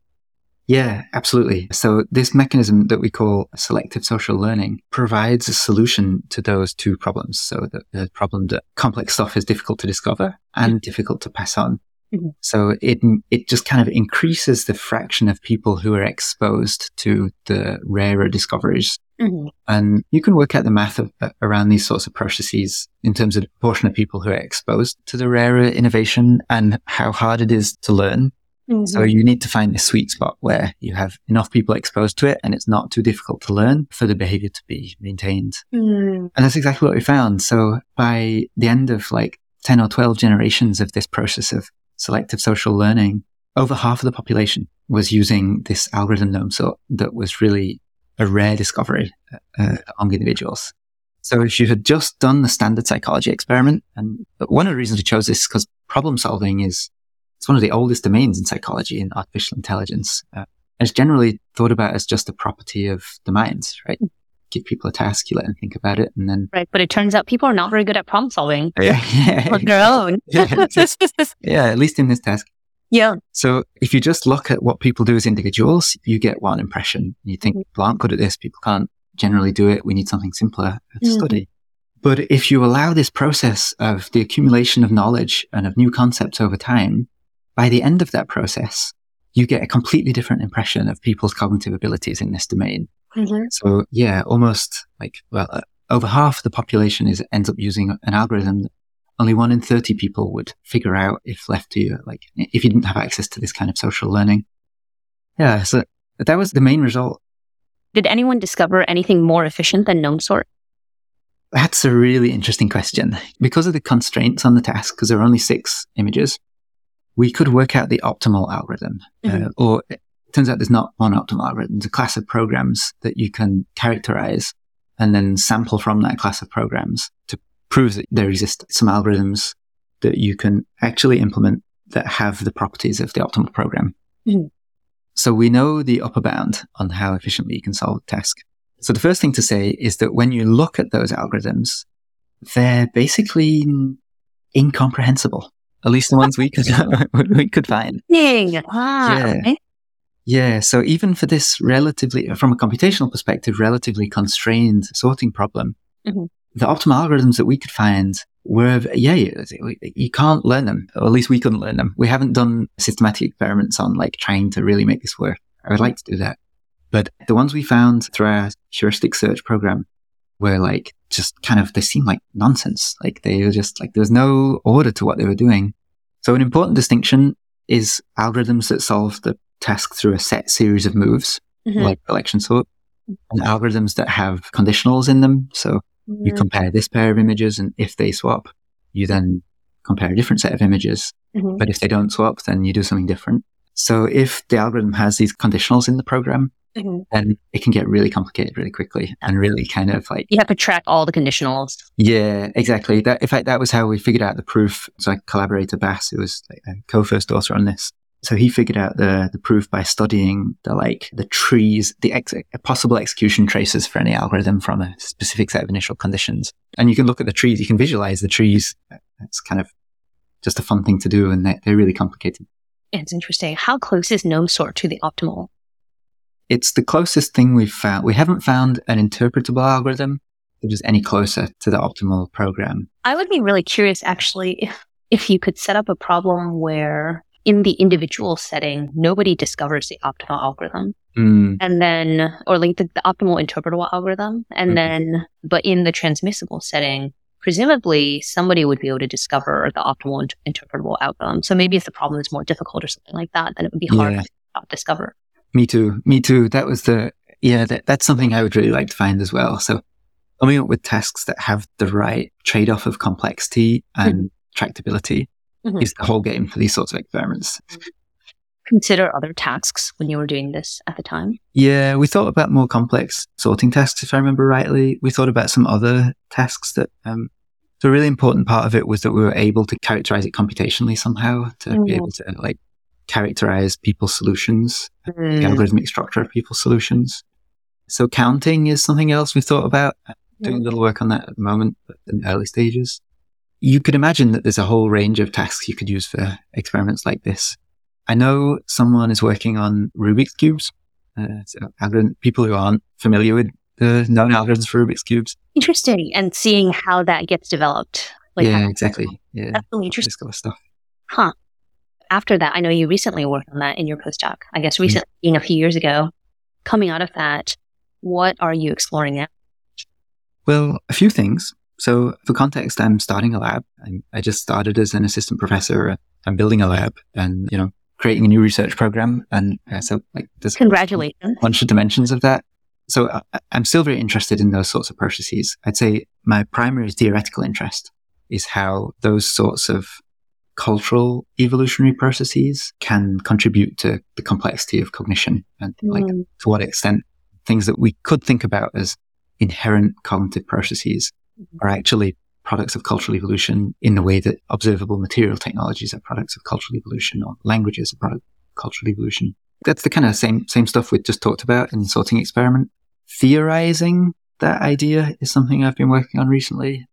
Yeah, absolutely. So this mechanism that we call selective social learning provides a solution to those two problems. So the, the problem that complex stuff is difficult to discover and difficult to pass on. Mm-hmm. So it it just kind of increases the fraction of people who are exposed to the rarer discoveries. Mm-hmm. And you can work out the math of, uh, around these sorts of processes in terms of the proportion of people who are exposed to the rarer innovation and how hard it is to learn. Mm-hmm. So you need to find the sweet spot where you have enough people exposed to it and it's not too difficult to learn for the behavior to be maintained. Mm. And that's exactly what we found. So by the end of like 10 or 12 generations of this process of selective social learning, over half of the population was using this algorithm gnome sort that was really a rare discovery uh, among individuals. So if you had just done the standard psychology experiment, and one of the reasons we chose this is because problem solving is it's one of the oldest domains in psychology and artificial intelligence. Uh, it's generally thought about as just a property of the minds, right? Give people a task, you let them think about it, and then right. But it turns out people are not very good at problem solving yeah, yeah. on their own. yeah, yeah, at least in this task. Yeah. So if you just look at what people do as individuals, you get one impression. You think mm-hmm. people aren't good at this. People can't generally do it. We need something simpler to mm-hmm. study. But if you allow this process of the accumulation of knowledge and of new concepts over time, by the end of that process, you get a completely different impression of people's cognitive abilities in this domain. Mm-hmm. So yeah, almost like, well, uh, over half the population is ends up using an algorithm that only one in 30 people would figure out if left to you, like if you didn't have access to this kind of social learning. Yeah. So that was the main result. Did anyone discover anything more efficient than gnome sort? That's a really interesting question. Because of the constraints on the task, because there are only six images, we could work out the optimal algorithm. Uh, mm-hmm. Uh, or it turns out there's not one optimal algorithm. There's a class of programs that you can characterize and then sample from that class of programs to prove that there exist some algorithms that you can actually implement that have the properties of the optimal program. Mm-hmm. So we know the upper bound on how efficiently you can solve a task. So the first thing to say is that when you look at those algorithms, they're basically incomprehensible. At least the ones we could we could find. Wow. Yeah. Yeah. So even for this relatively, from a computational perspective, relatively constrained sorting problem, mm-hmm. the optimal algorithms that we could find were, yeah, you can't learn them, or at least we couldn't learn them. We haven't done systematic experiments on like trying to really make this work. I would like to do that. But the ones we found through our heuristic search program were like just kind of, they seemed like nonsense. Like they were just like, there was no order to what they were doing. So an important distinction is algorithms that solve the task through a set series of moves, mm-hmm. like selection sort, and algorithms that have conditionals in them. So mm-hmm. you compare this pair of images and if they swap, you then compare a different set of images. Mm-hmm. But if they don't swap, then you do something different. So if the algorithm has these conditionals in the program, mm-hmm. then it can get really complicated really quickly and really kind of like you have to track all the conditionals. Yeah, exactly. That in fact that was how we figured out the proof. So I collaborated Bas, who was like a co-first author on this, So he figured out the, the proof by studying the like the trees, the ex- possible execution traces for any algorithm from a specific set of initial conditions. And you can look at the trees, you can visualize the trees. It's kind of just a fun thing to do, and they're, they're really complicated. It's interesting. How close is gnome sort to the optimal? It's the closest thing we've found. We haven't found an interpretable algorithm that is any closer to the optimal program. I would be really curious, actually, if, if you could set up a problem where in the individual setting, nobody discovers the optimal algorithm. Mm. And then, or like the, the optimal interpretable algorithm. And mm then, but in the transmissible setting, presumably somebody would be able to discover the optimal inter- interpretable outcome. So maybe if the problem is more difficult or something like that, then it would be hard yeah. to discover. Me too. Me too. That was the, yeah, that, that's something I would really like to find as well. So coming up with tasks that have the right trade off of complexity and mm-hmm. tractability mm-hmm. is the whole game for these sorts of experiments. Consider other tasks when you were doing this at the time? Yeah, we thought about more complex sorting tasks, if I remember rightly. We thought about some other tasks that, um, the really important part of it was that we were able to characterize it computationally somehow to mm-hmm. be able to like characterize people's solutions, mm. the algorithmic structure of people's solutions. So counting is something else we thought about. Doing a little work on that at the moment, but in early stages you could imagine that there's a whole range of tasks you could use for experiments like this. I know someone is working on Rubik's cubes. Uh, so people who aren't familiar with the known algorithms for Rubik's cubes. Interesting, and seeing how that gets developed. Like yeah, exactly. Yeah, that's really interesting. Discover stuff. Huh. After that, I know you recently worked on that in your postdoc. I guess recently, mm-hmm. a few years ago. Coming out of that, what are you exploring now? Well, a few things. So for context, I'm starting a lab. I, I just started as an assistant professor. I'm building a lab and, you know, creating a new research program. And uh, so like there's congratulations, a bunch of dimensions of that. So I, uh, I'm still very interested in those sorts of processes. I'd say my primary theoretical interest is how those sorts of cultural evolutionary processes can contribute to the complexity of cognition and mm. like to what extent things that we could think about as inherent cognitive processes are actually products of cultural evolution in the way that observable material technologies are products of cultural evolution or languages are products of cultural evolution. That's the kind of same, same stuff we just talked about in the sorting experiment. Theorizing that idea is something I've been working on recently.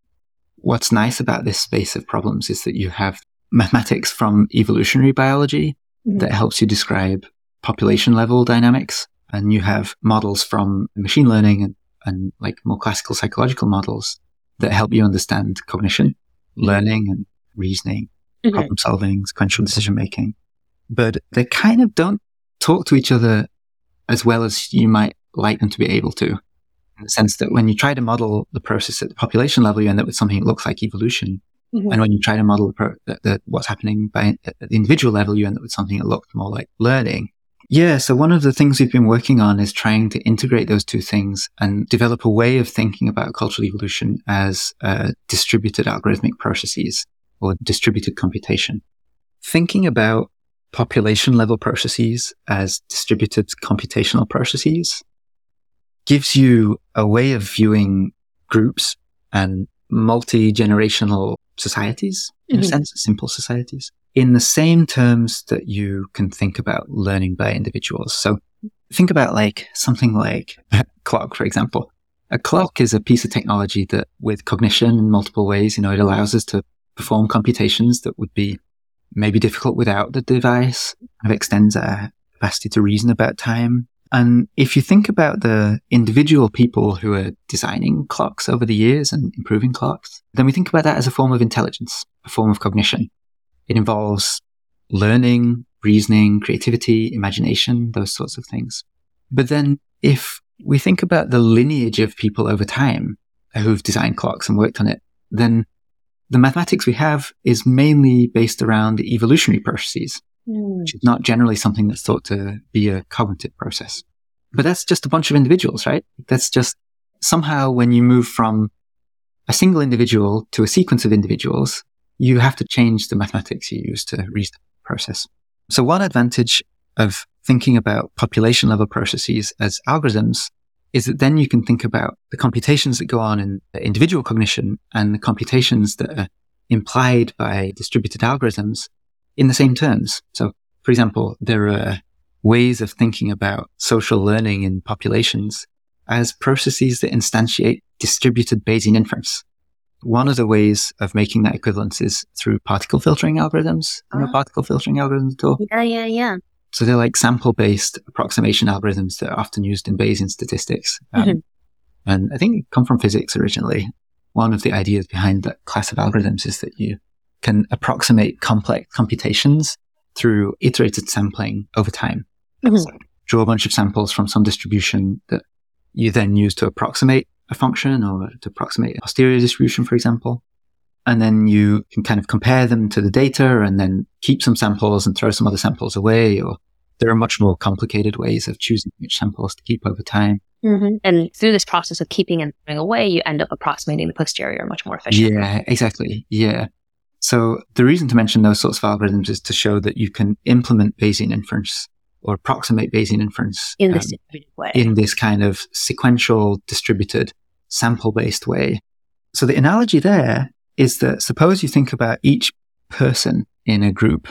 What's nice about this space of problems is that you have mathematics from evolutionary biology mm-hmm. that helps you describe population level dynamics. And you have models from machine learning and, and like more classical psychological models that help you understand cognition, learning and reasoning, mm-hmm. problem solving, sequential decision making. But they kind of don't talk to each other as well as you might like them to be able to. In the sense that when you try to model the process at the population level, you end up with something that looks like evolution. Mm-hmm. And when you try to model the, pro- the, the, what's happening by, at the individual level, you end up with something that looks more like learning. Yeah. So one of the things we've been working on is trying to integrate those two things and develop a way of thinking about cultural evolution as uh, distributed algorithmic processes or distributed computation. Thinking about population level processes as distributed computational processes gives you a way of viewing groups and multi-generational societies in mm-hmm. a sense, simple societies in the same terms that you can think about learning by individuals. So think about like something like a clock, for example. A clock is a piece of technology that with cognition in multiple ways, you know, it allows us to perform computations that would be maybe difficult without the device. It extends our capacity to reason about time. And if you think about the individual people who are designing clocks over the years and improving clocks, then we think about that as a form of intelligence, a form of cognition. It involves learning, reasoning, creativity, imagination, those sorts of things. But then if we think about the lineage of people over time who've designed clocks and worked on it, then the mathematics we have is mainly based around evolutionary processes, mm. which is not generally something that's thought to be a cognitive process. But that's just a bunch of individuals, right? That's just somehow when you move from a single individual to a sequence of individuals, you have to change the mathematics you use to read the process. So one advantage of thinking about population level processes as algorithms is that then you can think about the computations that go on in individual cognition and the computations that are implied by distributed algorithms in the same terms. So for example, there are ways of thinking about social learning in populations as processes that instantiate distributed Bayesian inference. One of the ways of making that equivalence is through particle filtering algorithms. You know, ah. particle filtering algorithms at all? Yeah, yeah, yeah. So they're like sample based approximation algorithms that are often used in Bayesian statistics. Um, mm-hmm. And I think come from physics originally. One of the ideas behind that class of algorithms is that you can approximate complex computations through iterated sampling over time. Mm-hmm. draw a bunch of samples from some distribution that you then use to approximate a function or to approximate a posterior distribution, for example. And then you can kind of compare them to the data and then keep some samples and throw some other samples away. Or there are much more complicated ways of choosing which samples to keep over time. Mm-hmm. And through this process of keeping and throwing away, you end up approximating the posterior much more efficiently. Yeah, exactly. Yeah. So the reason to mention those sorts of algorithms is to show that you can implement Bayesian inference or approximate Bayesian inference in this um. In this kind of sequential, distributed, sample-based way. So the analogy there is that suppose you think about each person in a group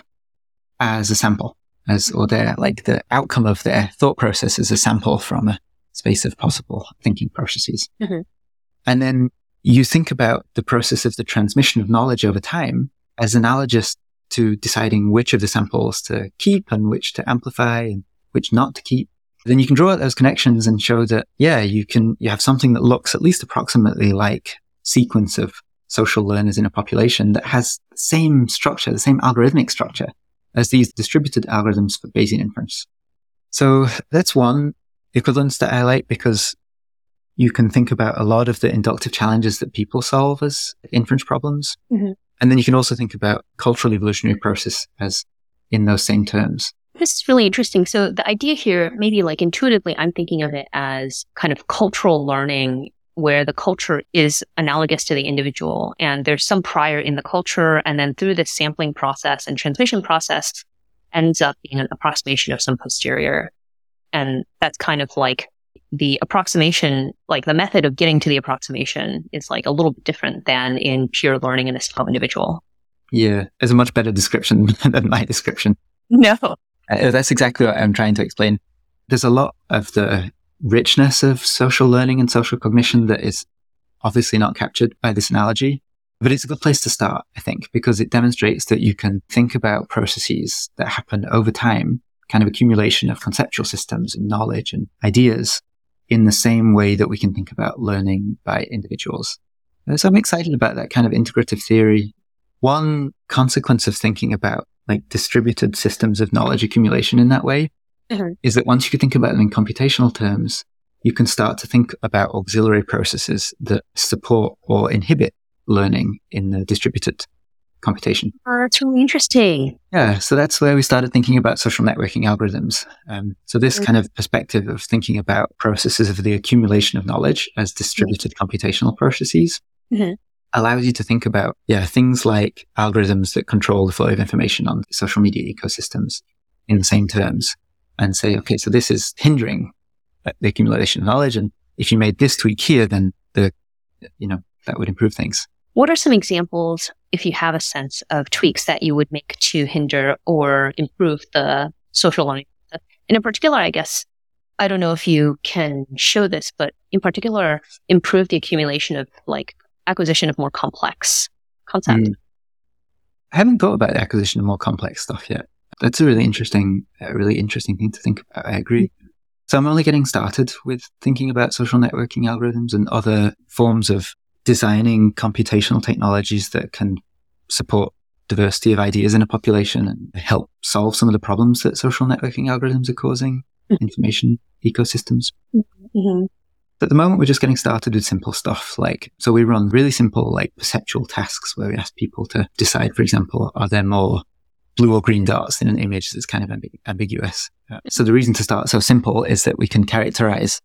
as a sample, as or their like the outcome of their thought process is a sample from a space of possible thinking processes. Mm-hmm. And then you think about the process of the transmission of knowledge over time as analogous to deciding which of the samples to keep and which to amplify and which not to keep. Then you can draw out those connections and show that, yeah, you can, you have something that looks at least approximately like sequence of social learners in a population that has the same structure, the same algorithmic structure as these distributed algorithms for Bayesian inference. So that's one equivalence that I like because you can think about a lot of the inductive challenges that people solve as inference problems. Mm-hmm. And then you can also think about cultural evolutionary process as in those same terms. This is really interesting. So the idea here, maybe like intuitively, I'm thinking of it as kind of cultural learning where the culture is analogous to the individual and there's some prior in the culture. And then through this sampling process and transmission process ends up being an approximation of some posterior. And that's kind of like the approximation, like the method of getting to the approximation is like a little bit different than in pure learning in a single individual. Yeah, it's a much better description than my description. No. Uh, that's exactly what I'm trying to explain. There's a lot of the richness of social learning and social cognition that is obviously not captured by this analogy. But it's a good place to start, I think, because it demonstrates that you can think about processes that happen over time, kind of accumulation of conceptual systems and knowledge and ideas in the same way that we can think about learning by individuals. Uh, so I'm excited about that kind of integrative theory. One consequence of thinking about like distributed systems of knowledge accumulation in that way mm-hmm. is that once you can think about them in computational terms, you can start to think about auxiliary processes that support or inhibit learning in the distributed computation. That's really interesting. Yeah, so that's where we started thinking about social networking algorithms. Um, so this mm-hmm. kind of perspective of thinking about processes of the accumulation of knowledge as distributed mm-hmm. computational processes mm-hmm. allows you to think about, yeah, things like algorithms that control the flow of information on social media ecosystems in the same terms and say, okay, so this is hindering the accumulation of knowledge. And if you made this tweak here, then the, you know, that would improve things. What are some examples, if you have a sense of tweaks that you would make to hinder or improve the social learning? And in particular, I guess, I don't know if you can show this, but in particular, improve the accumulation of like acquisition of more complex content. Mm. I haven't thought about the acquisition of more complex stuff yet. That's a really interesting, a really interesting thing to think about. I agree. So I'm only getting started with thinking about social networking algorithms and other forms of designing computational technologies that can support diversity of ideas in a population and help solve some of the problems that social networking algorithms are causing, mm-hmm. information ecosystems. Mm-hmm. At the moment, we're just getting started with simple stuff like, so we run really simple, like perceptual tasks where we ask people to decide, for example, are there more blue or green dots in an image that's kind of ambig- ambiguous? So the reason to start so simple is that we can characterize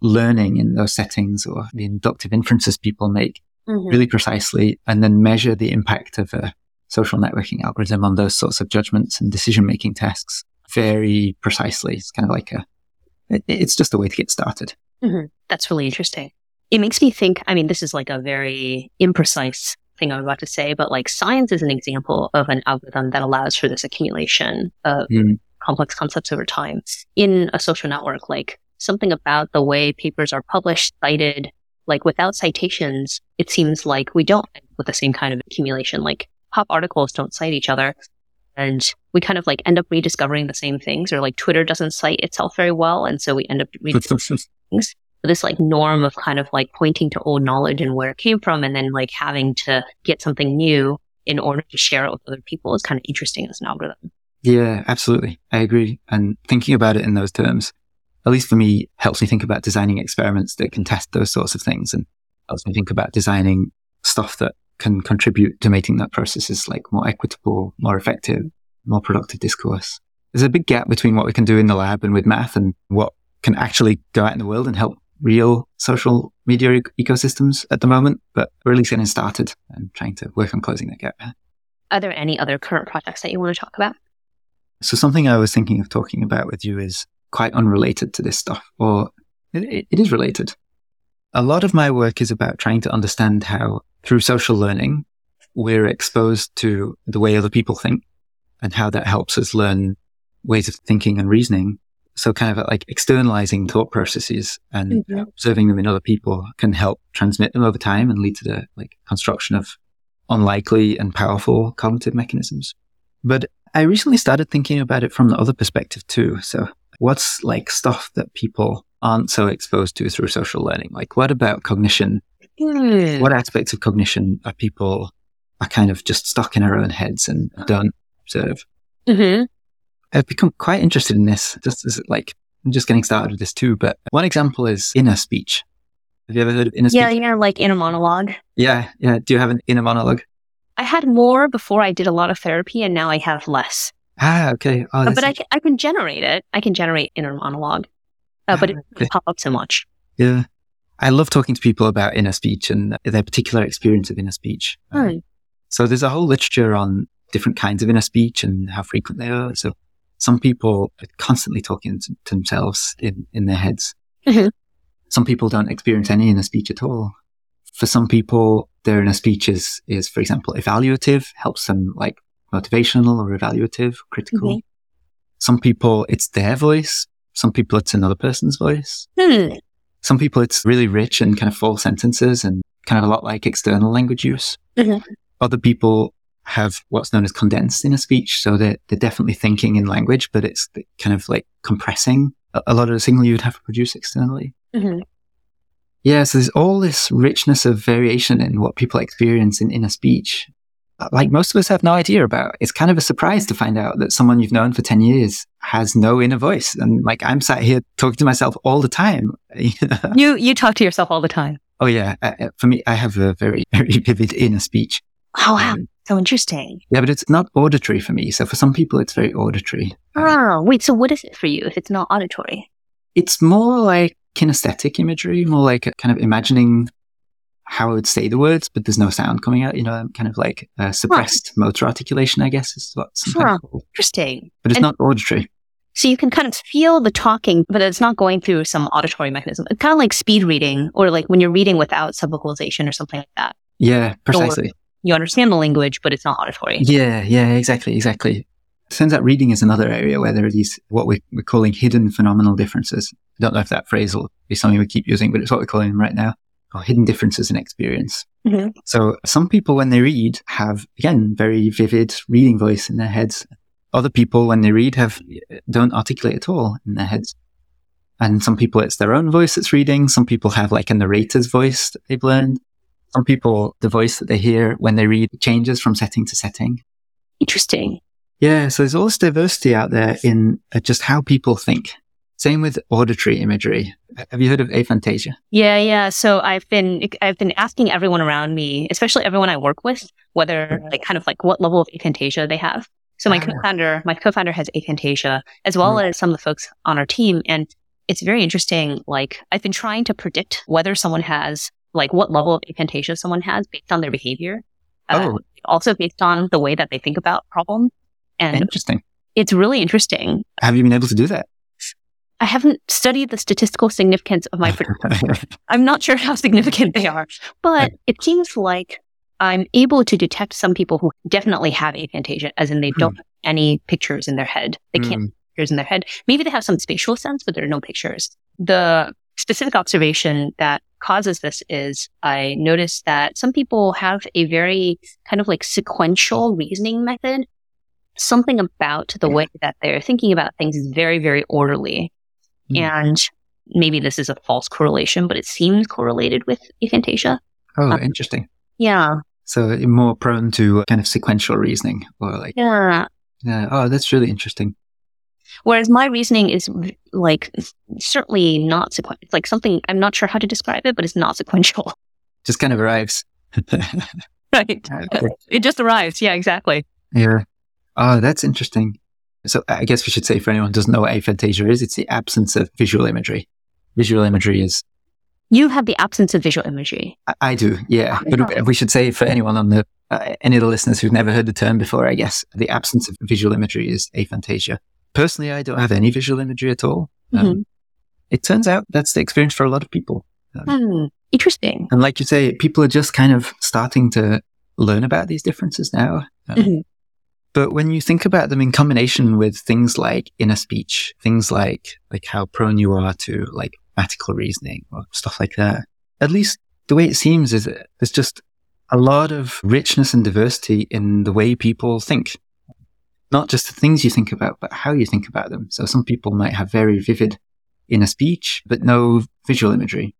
learning in those settings or the inductive inferences people make mm-hmm. really precisely and then measure the impact of a social networking algorithm on those sorts of judgments and decision making tasks very precisely. It's kind of like a, it, it's just a way to get started. Mm-hmm. That's really interesting. It makes me think, I mean, this is like a very imprecise thing I'm about to say, but like science is an example of an algorithm that allows for this accumulation of mm. complex concepts over time in a social network. Like something about the way papers are published, cited, like without citations, it seems like we don't with the same kind of accumulation. Like pop articles don't cite each other. And we kind of like end up rediscovering the same things or like Twitter doesn't cite itself very well. And so we end up rediscovering things. This like norm of kind of like pointing to old knowledge and where it came from and then like having to get something new in order to share it with other people is kind of interesting as an algorithm. Yeah, absolutely. I agree. And thinking about it in those terms, at least for me, helps me think about designing experiments that can test those sorts of things and helps me think about designing stuff that can contribute to making that process is like more equitable, more effective, more productive discourse. There's a big gap between what we can do in the lab and with math and what can actually go out in the world and help real social media e- ecosystems at the moment, but we're really getting started and trying to work on closing that gap. Are there any other current projects that you want to talk about? So something I was thinking of talking about with you is quite unrelated to this stuff, or it, it is related. A lot of my work is about trying to understand how through social learning, we're exposed to the way other people think and how that helps us learn ways of thinking and reasoning. So kind of like externalizing thought processes and mm-hmm. observing them in other people can help transmit them over time and lead to the like construction of unlikely and powerful cognitive mechanisms. But I recently started thinking about it from the other perspective too. So what's like stuff that people aren't so exposed to through social learning? Like what about cognition Mm. What aspects of cognition are people are kind of just stuck in our own heads and don't observe? Mm-hmm. I've become quite interested in this. Just as like I'm just getting started with this too. But one example is inner speech. Have you ever heard of inner speech? Yeah, you know, like inner monologue. Yeah, yeah. Do you have an inner monologue? I had more before I did a lot of therapy, and now I have less. Ah, okay. Oh, but I can, I can generate it. I can generate inner monologue, uh, but it ah, doesn't pop up so much. Yeah. I love talking to people about inner speech and their particular experience of inner speech. Um, so there's a whole literature on different kinds of inner speech and how frequent they are. So some people are constantly talking to, to themselves in, in their heads. Mm-hmm. Some people don't experience any inner speech at all. For some people, their inner speech is, is, for example, evaluative, helps them like motivational or evaluative, critical. Mm-hmm. Some people, it's their voice. Some people, it's another person's voice. Hmm. Some people, it's really rich and kind of full sentences and kind of a lot like external language use. Mm-hmm. Other people have what's known as condensed inner speech. So they're, they're definitely thinking in language, but it's kind of like compressing a, a lot of the signal you would have to produce externally. Mm-hmm. Yeah, so there's all this richness of variation in what people experience in inner speech like most of us have no idea about. It's kind of a surprise to find out that someone you've known for 10 years has no inner voice. And like I'm sat here talking to myself all the time. you, you talk to yourself all the time. Oh yeah. Uh, uh, for me, I have a very, very vivid inner speech. Oh, wow. Um, so interesting. Yeah, but it's not auditory for me. So for some people, it's very auditory. Oh, wait. So what is it for you if it's not auditory? It's more like kinesthetic imagery, more like kind of imagining how I would say the words, but there's no sound coming out. You know, kind of like uh, suppressed motor articulation, I guess is what. Huh. Interesting. But it's and not auditory. So you can kind of feel the talking, but it's not going through some auditory mechanism. It's kind of like speed reading, or like when you're reading without subvocalization or something like that. Yeah, precisely. Or you understand the language, but it's not auditory. Yeah, yeah, exactly, exactly. It turns out reading is another area where there are these what we, are calling hidden phenomenal differences. I don't know if that phrase will be something we keep using, but it's what we're calling them right now or hidden differences in experience. Mm-hmm. So some people, when they read, have again very vivid reading voice in their heads. Other people, when they read, have don't articulate at all in their heads. And some people, it's their own voice that's reading. Some people have like a narrator's voice that they've learned. Some people, the voice that they hear when they read changes from setting to setting. Interesting. Yeah. So there's all this diversity out there in uh, just how people think. Same with auditory imagery. Have you heard of aphantasia? Yeah, yeah. So I've been I've been asking everyone around me, especially everyone I work with, whether like kind of like what level of aphantasia they have. So my ah. co-founder, my co-founder has aphantasia, as well mm. as some of the folks on our team, and it's very interesting. Like I've been trying to predict whether someone has like what level of aphantasia someone has based on their behavior. Uh, oh. Also based on the way that they think about problems. And interesting. It's really interesting. Have you been able to do that? I haven't studied the statistical significance of my predictions. I'm not sure how significant they are, but it seems like I'm able to detect some people who definitely have aphantasia, as in they hmm. don't have any pictures in their head. They can't mm. pictures in their head. Maybe they have some spatial sense, but there are no pictures. The specific observation that causes this is I noticed that some people have a very kind of like sequential reasoning method. Something about the way that they're thinking about things is very, very orderly. Mm. And maybe this is a false correlation, but it seems correlated with aphantasia. Oh, um, interesting. Yeah. So you're more prone to kind of sequential reasoning or like. Yeah. Yeah. Oh, that's really interesting. Whereas my reasoning is like certainly not sequential. It's like something I'm not sure how to describe it, but it's not sequential. Just kind of arrives. right. It just arrives. Yeah, exactly. Yeah. Oh, that's interesting. So I guess we should say for anyone who doesn't know what aphantasia is, it's the absence of visual imagery. Visual imagery is you have the absence of visual imagery. I, I do, yeah. But we should say for anyone on the uh, any of the listeners who've never heard the term before, I guess the absence of visual imagery is aphantasia. Personally, I don't have any visual imagery at all. Um, mm-hmm. It turns out that's the experience for a lot of people. Um, mm, interesting. And like you say, people are just kind of starting to learn about these differences now. Um, mm-hmm. But when you think about them in combination with things like inner speech, things like like how prone you are to like mathematical reasoning or stuff like that. At least the way it seems is that there's just a lot of richness and diversity in the way people think. Not just the things you think about, but how you think about them. So some people might have very vivid inner speech, but no visual imagery.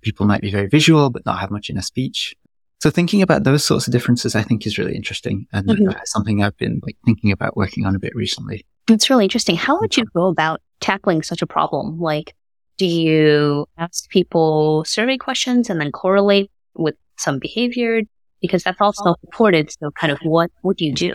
People might be very visual, but not have much inner speech. So thinking about those sorts of differences, I think is really interesting and mm-hmm. something I've been like thinking about working on a bit recently. It's really interesting. How would you go about tackling such a problem? Like, do you ask people survey questions and then correlate with some behavior? Because that's all self-reported. So kind of what, what do you do?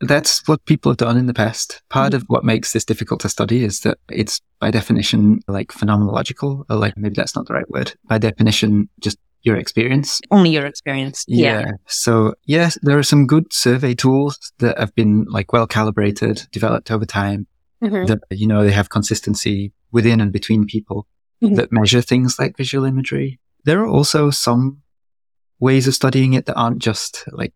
That's what people have done in the past. Part mm-hmm. of what makes this difficult to study is that it's by definition like phenomenological, or like maybe that's not the right word. By definition, just your experience. Only your experience. Yeah. yeah. So yes, there are some good survey tools that have been like well calibrated, developed over time. Mm-hmm. That, you know, they have consistency within and between people mm-hmm. that measure things like visual imagery. There are also some ways of studying it that aren't just like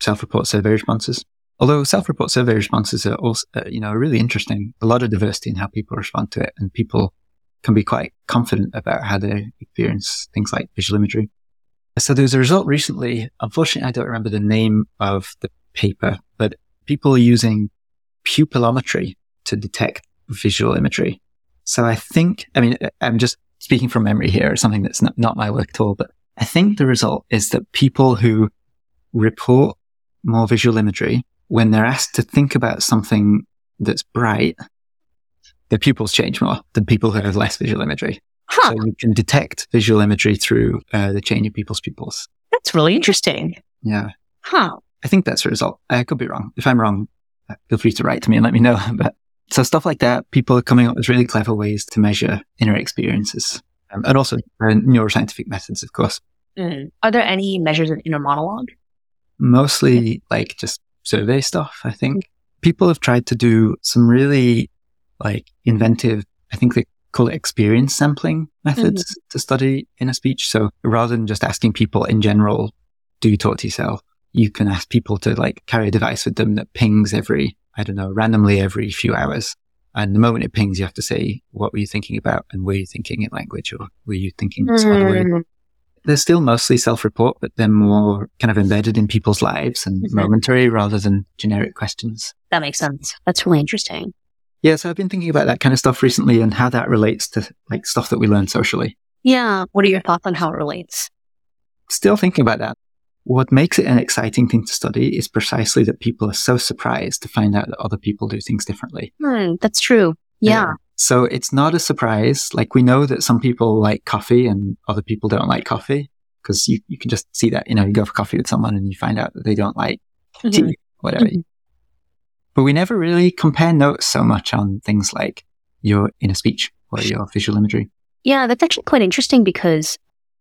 self-report survey responses. Although self-report survey responses are also, uh, you know, really interesting. A lot of diversity in how people respond to it and people can be quite confident about how they experience things like visual imagery. So there was a result recently. Unfortunately, I don't remember the name of the paper, but people are using pupillometry to detect visual imagery. So I think, I mean, I'm just speaking from memory here, It's something that's not, not my work at all, but I think the result is that people who report more visual imagery, when they're asked to think about something that's bright, their pupils change more than people who have less visual imagery. Huh. So you can detect visual imagery through uh, the change in people's pupils. That's really interesting. Yeah. Huh. I think that's the result. I could be wrong. If I'm wrong, uh, feel free to write to me and let me know. But so stuff like that, people are coming up with really clever ways to measure inner experiences um, and also neuroscientific methods, of course. Mm. Are there any measures of inner monologue? Mostly like just survey stuff, I think. People have tried to do some really like inventive, I think they call it experience sampling methods mm-hmm. to study inner speech. So rather than just asking people in general, do you talk to yourself? You can ask people to like carry a device with them that pings every I don't know, randomly every few hours. And the moment it pings, you have to say, what were you thinking about? And were you thinking in language or were you thinking some other way? Mm. They're still mostly self-report, but they're more kind of embedded in people's lives and mm-hmm. momentary rather than generic questions. That makes sense. That's really interesting. Yeah. So I've been thinking about that kind of stuff recently and how that relates to like stuff that we learn socially. Yeah. What are your thoughts on how it relates? Still thinking about that. What makes it an exciting thing to study is precisely that people are so surprised to find out that other people do things differently. Mm, that's true. Yeah. yeah. So it's not a surprise. Like we know that some people like coffee and other people don't like coffee because you, you can just see that, you know, you go for coffee with someone and you find out that they don't like mm-hmm. tea, whatever. Mm-hmm. But we never really compare notes so much on things like your inner speech or your visual imagery. Yeah, that's actually quite interesting because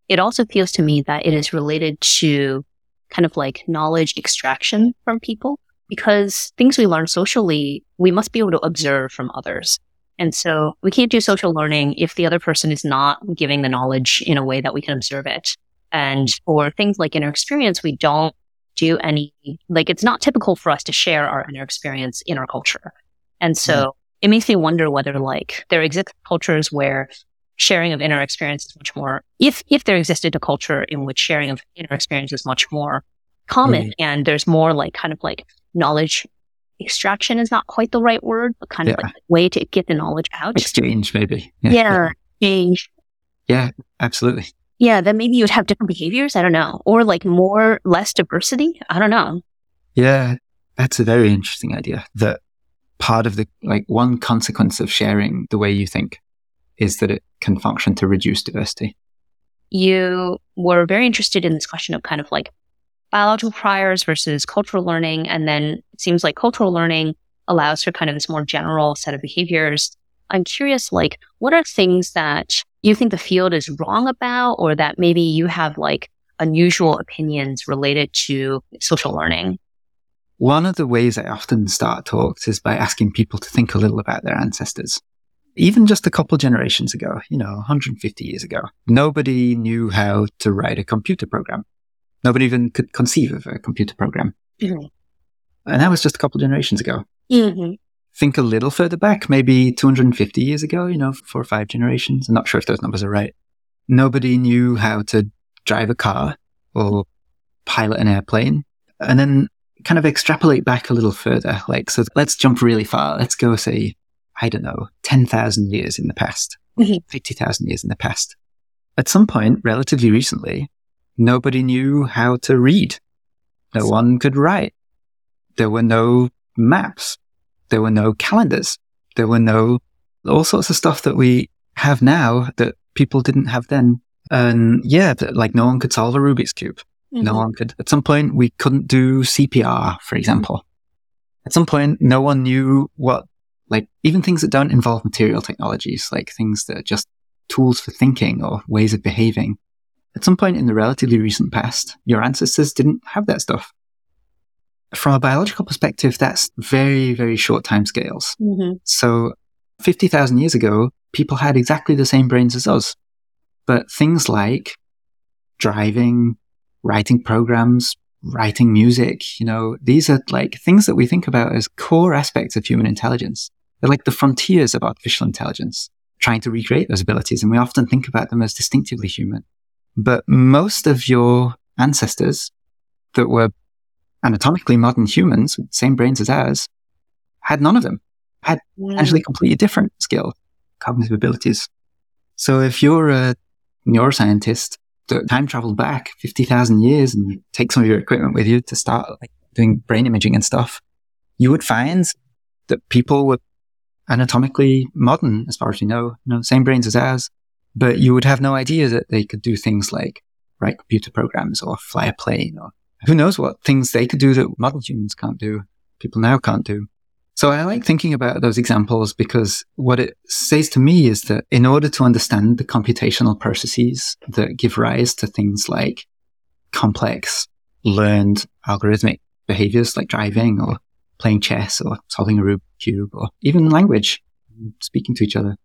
it also feels to me that it is related to kind of like knowledge extraction from people because things we learn socially, we must be able to observe from others. And so we can't do social learning if the other person is not giving the knowledge in a way that we can observe it. And for things like inner experience, we don't do any, like, it's not typical for us to share our inner experience in our culture. And so mm. it makes me wonder whether, like, there exist cultures where sharing of inner experience is much more, if, if there existed a culture in which sharing of inner experience is much more common mm. and there's more like kind of like knowledge extraction is not quite the right word, but kind of like way to get the knowledge out. Exchange, maybe. Yeah. yeah. Exchange. Yeah, absolutely. Yeah, then maybe you'd have different behaviors. I don't know. Or like more, less diversity. I don't know. Yeah, that's a very interesting idea. That part of the, like, one consequence of sharing the way you think is that it can function to reduce diversity. You were very interested in this question of kind of like biological priors versus cultural learning. And then it seems like cultural learning allows for kind of this more general set of behaviors. I'm curious, like, what are things that you think the field is wrong about, or that maybe you have like unusual opinions related to social learning? One of the ways I often start talks is by asking people to think a little about their ancestors. Even just a couple generations ago, you know, 150 years ago, nobody knew how to write a computer program. Nobody even could conceive of a computer program. Mm-hmm. And that was just a couple generations ago. Mm-hmm. Think a little further back, maybe 250 years ago, you know, four or five generations. I'm not sure if those numbers are right. Nobody knew how to drive a car or pilot an airplane. And then kind of extrapolate back a little further. Like, so let's jump really far. Let's go, say, I don't know, 10,000 years in the past, mm-hmm. 50,000 years in the past. At some point, relatively recently, nobody knew how to read. No one could write. There were no maps. There were no calendars. There were no all sorts of stuff that we have now that people didn't have then. And yeah, like no one could solve a Rubik's cube. Mm-hmm. No one could. At some point, we couldn't do CPR, for example. At some point, no one knew what, like, even things that don't involve material technologies, like things that are just tools for thinking or ways of behaving. At some point in the relatively recent past, your ancestors didn't have that stuff. From a biological perspective, that's very, very short time scales. Mm-hmm. So 50,000 years ago, people had exactly the same brains as us. But things like driving, writing programs, writing music, you know, these are like things that we think about as core aspects of human intelligence. They're like the frontiers of artificial intelligence, trying to recreate those abilities. And we often think about them as distinctively human. But most of your ancestors that were anatomically modern humans with the same brains as ours had none of them, had mm. actually completely different skill, cognitive abilities. So if you're a neuroscientist that time traveled back 50,000 years and take some of your equipment with you to start like doing brain imaging and stuff, you would find that people were anatomically modern as far as we know, you know, same brains as ours, but you would have no idea that they could do things like write computer programs or fly a plane or who knows what things they could do that modern humans can't do, people now can't do. So I like thinking about those examples because what it says to me is that in order to understand the computational processes that give rise to things like complex learned algorithmic behaviors like driving or playing chess or solving a Rubik's cube or even language, speaking to each other,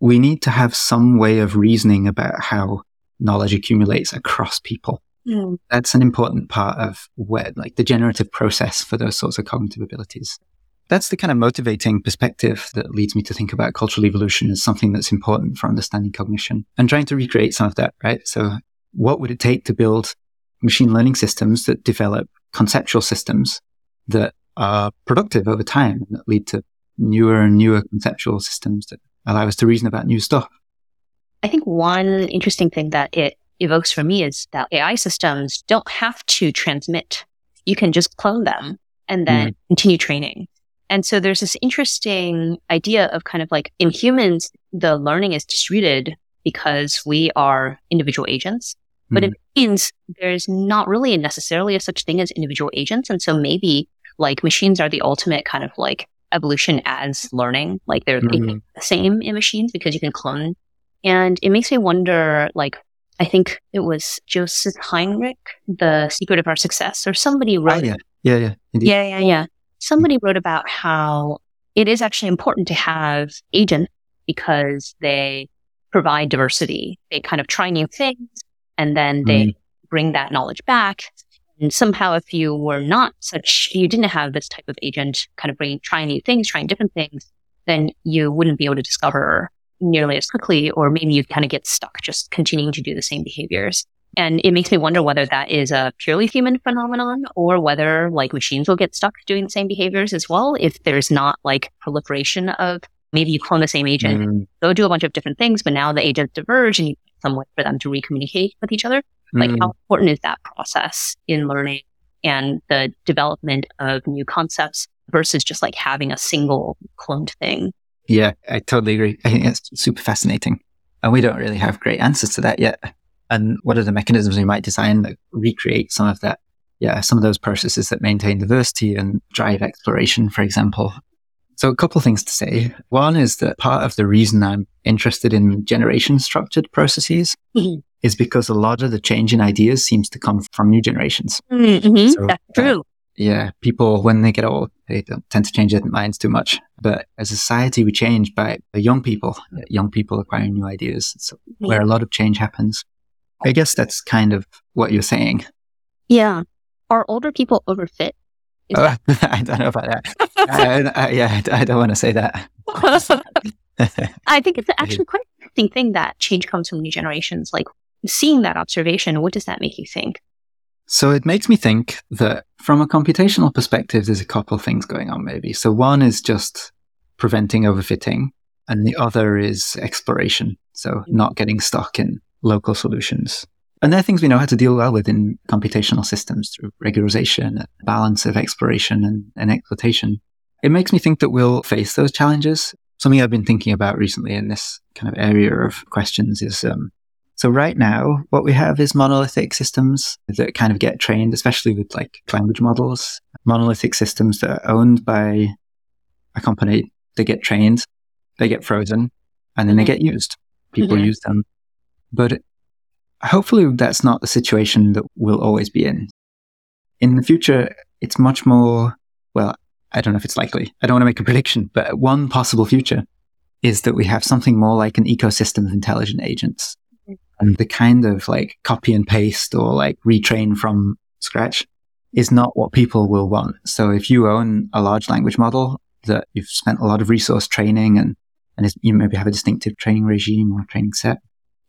we need to have some way of reasoning about how knowledge accumulates across people. Mm. That's an important part of where, like the generative process for those sorts of cognitive abilities. That's the kind of motivating perspective that leads me to think about cultural evolution as something that's important for understanding cognition and trying to recreate some of that, right? So what would it take to build machine learning systems that develop conceptual systems that are productive over time and that lead to newer and newer conceptual systems that allow us to reason about new stuff. I think one interesting thing that it evokes for me is that AI systems don't have to transmit. You can just clone them and then mm. continue training. And so there's this interesting idea of kind of like in humans, the learning is distributed because we are individual agents. But mm. it means there's not really necessarily a such thing as individual agents. And so maybe like machines are the ultimate kind of like evolution as learning. Like they're mm-hmm. the same in machines because you can clone. And it makes me wonder, like, I think it was Joseph Henrich, The Secret of Our Success, or somebody oh, wrote. Oh, yeah. Yeah, yeah. Indeed. Yeah, yeah, yeah. Somebody wrote about how it is actually important to have agents because they provide diversity. They kind of try new things and then they mm. bring that knowledge back. And somehow, if you were not such, you didn't have this type of agent kind of bring, trying new things, trying different things, then you wouldn't be able to discover nearly as quickly, or maybe you'd kind of get stuck just continuing to do the same behaviors. And it makes me wonder whether that is a purely human phenomenon or whether like machines will get stuck doing the same behaviors as well if there's not like proliferation of maybe you clone the same agent, mm. go do a bunch of different things, but now the agents diverge and you some way for them to recommunicate with each other. Mm. Like how important is that process in learning and the development of new concepts versus just like having a single cloned thing? Yeah, I totally agree. I think it's super fascinating. And we don't really have great answers to that yet. And what are the mechanisms we might design that recreate some of that? Yeah, some of those processes that maintain diversity and drive exploration, for example. So a couple of things to say. One is that part of the reason I'm interested in generation structured processes mm-hmm. is because a lot of the change in ideas seems to come from new generations. Mm-hmm. So, That's true. Uh, yeah, people, when they get old, they don't tend to change their minds too much. But as a society, we change by young people, young people acquiring new ideas. Yeah. where a lot of change happens. I guess that's kind of what you're saying. Yeah. Are older people overfit? Oh, I don't know about that. I, I, yeah, I don't want to say that. I think it's actually quite an interesting thing that change comes from new generations. Like seeing that observation, what does that make you think? So it makes me think that from a computational perspective, there's a couple things going on maybe. So one is just preventing overfitting and the other is exploration. So not getting stuck in local solutions. And there are things we know how to deal well with in computational systems through regularization, balance of exploration and, and exploitation. It makes me think that we'll face those challenges. Something I've been thinking about recently in this kind of area of questions is um, so right now, what we have is monolithic systems that kind of get trained, especially with like language models, monolithic systems that are owned by a company. They get trained, they get frozen, and then mm-hmm. they get used. People mm-hmm. use them. But hopefully that's not the situation that we'll always be in. In the future, it's much more, well, I don't know if it's likely. I don't want to make a prediction, but one possible future is that we have something more like an ecosystem of intelligent agents. And the kind of like copy and paste or like retrain from scratch is not what people will want. So if you own a large language model that you've spent a lot of resource training and, and you maybe have a distinctive training regime or training set,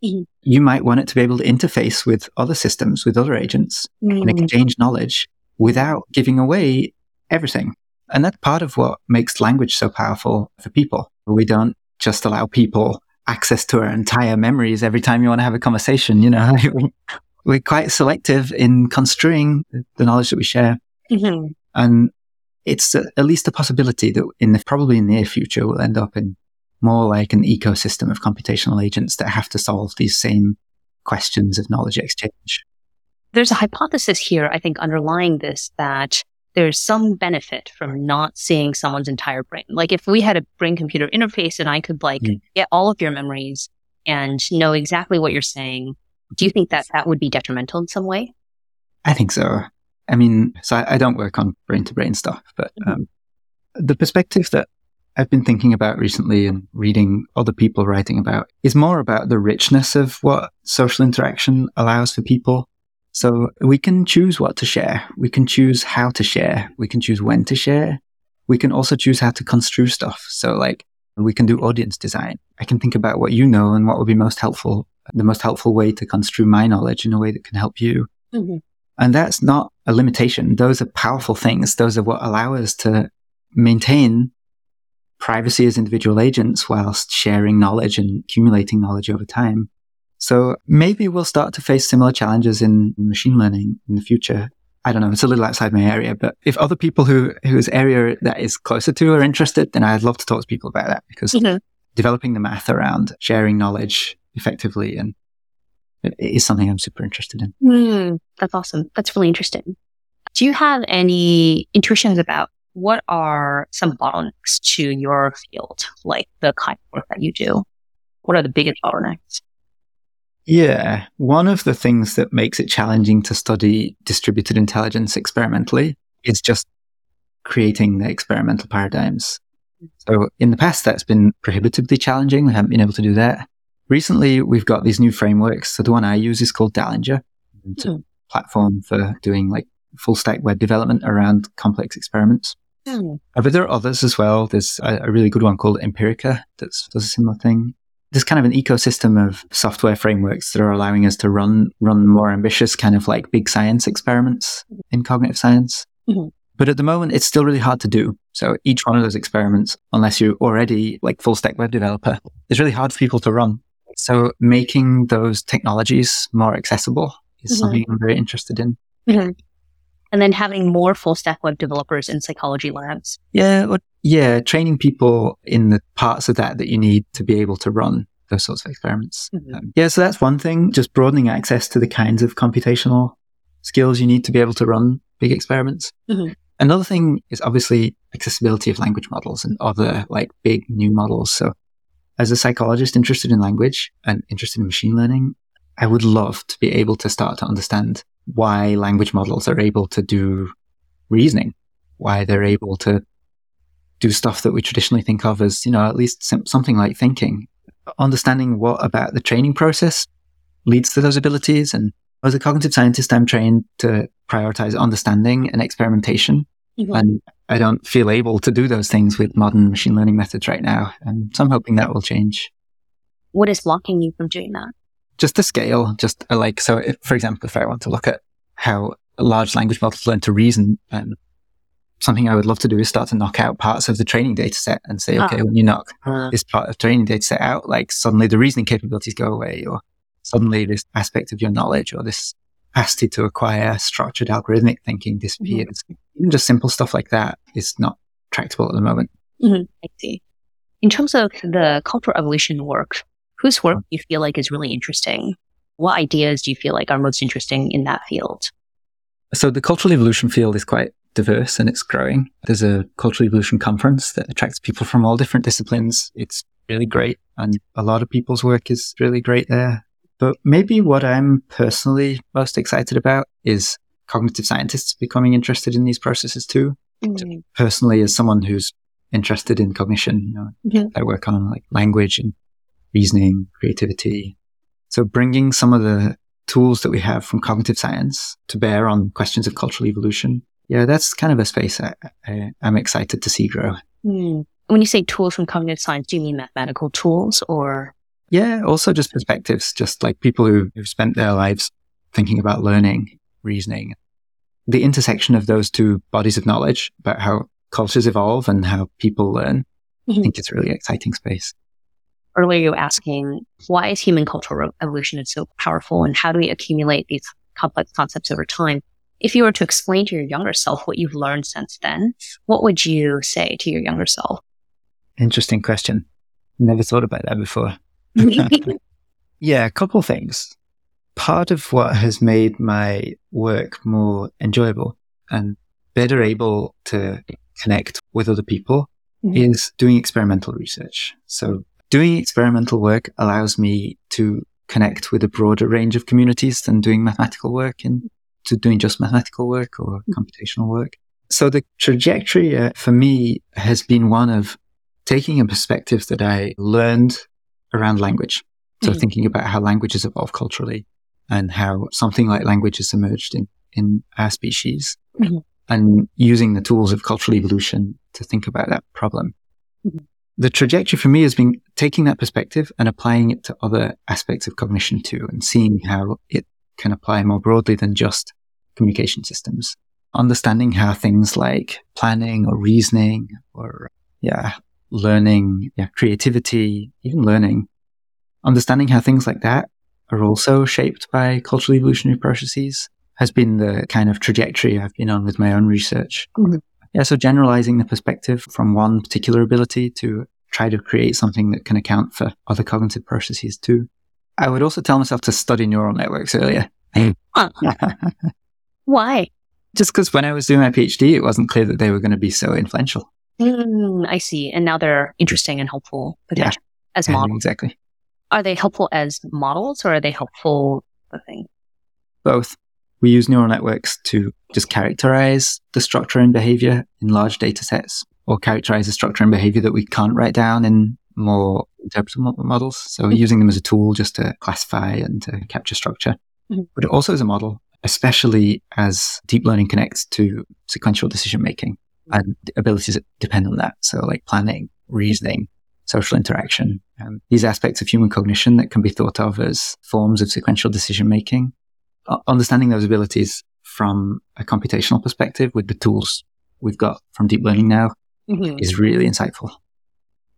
mm-hmm. you might want it to be able to interface with other systems, with other agents mm-hmm. and exchange knowledge without giving away everything. And that's part of what makes language so powerful for people. We don't just allow people access to our entire memories every time you want to have a conversation. You know, we're quite selective in construing the knowledge that we share. Mm-hmm. And it's a, at least a possibility that in the probably near future, we'll end up in more like an ecosystem of computational agents that have to solve these same questions of knowledge exchange. There's a hypothesis here, I think, underlying this that there's some benefit from not seeing someone's entire brain. Like if we had a brain computer interface and I could like mm. get all of your memories and know exactly what you're saying, do you think that that would be detrimental in some way? I think so. I mean, so I, I don't work on brain to brain stuff, but mm-hmm. um, the perspective that I've been thinking about recently and reading other people writing about is more about the richness of what social interaction allows for people. So we can choose what to share. We can choose how to share. We can choose when to share. We can also choose how to construe stuff. So like we can do audience design. I can think about what you know and what would be most helpful, the most helpful way to construe my knowledge in a way that can help you. Mm-hmm. And that's not a limitation. Those are powerful things. Those are what allow us to maintain privacy as individual agents whilst sharing knowledge and accumulating knowledge over time. So maybe we'll start to face similar challenges in machine learning in the future. I don't know. It's a little outside my area, but if other people who whose area that is closer to are interested, then I'd love to talk to people about that because mm-hmm. developing the math around sharing knowledge effectively and is something I'm super interested in. Mm, that's awesome. That's really interesting. Do you have any intuitions about what are some bottlenecks to your field, like the kind of work that you do? What are the biggest bottlenecks? Yeah. One of the things that makes it challenging to study distributed intelligence experimentally is just creating the experimental paradigms. So in the past, that's been prohibitively challenging. We haven't been able to do that. Recently, we've got these new frameworks. So the one I use is called Dallinger. Mm. platform for doing like full stack web development around complex experiments. Mm. But there are others as well. There's a, a really good one called Empirica that does a similar thing. There's kind of an ecosystem of software frameworks that are allowing us to run run more ambitious kind of like big science experiments in cognitive science. Mm-hmm. But at the moment, it's still really hard to do. So each one of those experiments, unless you're already like full stack web developer, is really hard for people to run. So making those technologies more accessible is mm-hmm. something I'm very interested in. Mm-hmm. And then having more full stack web developers in psychology labs. Yeah. Yeah. Training people in the parts of that that you need to be able to run those sorts of experiments. Mm-hmm. Um, yeah. So that's one thing, just broadening access to the kinds of computational skills you need to be able to run big experiments. Mm-hmm. Another thing is obviously accessibility of language models and other like big new models. So as a psychologist interested in language and interested in machine learning, I would love to be able to start to understand why language models are able to do reasoning, why they're able to do stuff that we traditionally think of as, you know, at least something like thinking. Understanding what about the training process leads to those abilities and as a cognitive scientist, I'm trained to prioritize understanding and experimentation. Mm-hmm. And I don't feel able to do those things with modern machine learning methods right now. And so I'm hoping that will change. What is blocking you from doing that? Just the scale, just uh, like, so if, for example, if I want to look at how large language models learn to reason, and um, something I would love to do is start to knock out parts of the training data set and say, okay, oh. when you knock uh. this part of training data set out, like suddenly the reasoning capabilities go away or suddenly this aspect of your knowledge or this capacity to acquire structured algorithmic thinking disappears. Mm-hmm. Even just simple stuff like that is not tractable at the moment. Mm-hmm. I see. In terms of the cultural evolution work, whose work do you feel like is really interesting? What ideas do you feel like are most interesting in that field? So the cultural evolution field is quite diverse and it's growing. There's a cultural evolution conference that attracts people from all different disciplines. It's really great. And a lot of people's work is really great there. But maybe what I'm personally most excited about is cognitive scientists becoming interested in these processes too. Mm-hmm. Personally, as someone who's interested in cognition, you know, mm-hmm. I work on like language and reasoning, creativity. So bringing some of the tools that we have from cognitive science to bear on questions of cultural evolution. Yeah, that's kind of a space I, I, am excited to see grow. Mm. When you say tools from cognitive science, do you mean mathematical tools or yeah, also just perspectives, just like people who, who've spent their lives thinking about learning, reasoning. The intersection of those two bodies of knowledge about how cultures evolve and how people learn, mm-hmm. I think it's a really exciting space. Earlier, you were asking why is human cultural evolution so powerful and how do we accumulate these complex concepts over time? If you were to explain to your younger self what you've learned since then, what would you say to your younger self? Interesting question. Never thought about that before. yeah, a couple of things. Part of what has made my work more enjoyable and better able to connect with other people mm-hmm. is doing experimental research. So doing experimental work allows me to connect with a broader range of communities than doing mathematical work and to doing just mathematical work or mm-hmm. computational work. So the trajectory uh, for me has been one of taking a perspective that I learned around language. So mm-hmm. thinking about how languages evolve culturally and how something like language has emerged in, in our species mm-hmm. and using the tools of cultural evolution to think about that problem. Mm-hmm. The trajectory for me has been taking that perspective and applying it to other aspects of cognition too and seeing how it can apply more broadly than just communication systems. Understanding how things like planning or reasoning or, yeah, learning, yeah, creativity, even learning, understanding how things like that are also shaped by cultural evolutionary processes has been the kind of trajectory I've been on with my own research. Mm-hmm. Yeah, so generalizing the perspective from one particular ability to try to create something that can account for other cognitive processes too. I would also tell myself to study neural networks earlier. Why? Just because when I was doing my PhD, it wasn't clear that they were going to be so influential. Mm, I see. And now they're interesting and helpful potentially yeah. as models. Exactly. Are they helpful as models or are they helpful the thing? Both. We use neural networks to just characterize the structure and behavior in large data sets or characterize the structure and behavior that we can't write down in more interpretable models. So mm-hmm. using them as a tool just to classify and to capture structure. Mm-hmm. But also as a model especially as deep learning connects to sequential decision making and abilities that depend on that. So like planning, reasoning, social interaction, um, these aspects of human cognition that can be thought of as forms of sequential decision making. Uh, understanding those abilities from a computational perspective with the tools we've got from deep learning now mm-hmm. is really insightful.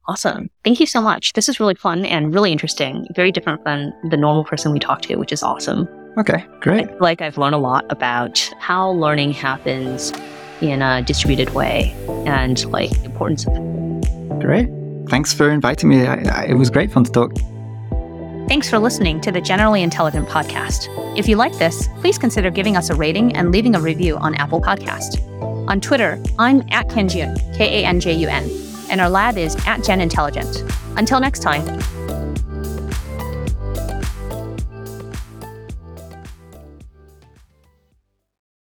Awesome. Thank you so much. This is really fun and really interesting. Very different than the normal person we talk to, which is awesome. Okay, great. like I've learned a lot about how learning happens in a distributed way and like the importance of it. Great. Thanks for inviting me. I, I, it was great fun to talk. Thanks for listening to the Generally Intelligent podcast. If you like this, please consider giving us a rating and leaving a review on Apple Podcast. On Twitter, I'm at Kanjun, K A N J U N, and our lab is at Gen Intelligent. Until next time.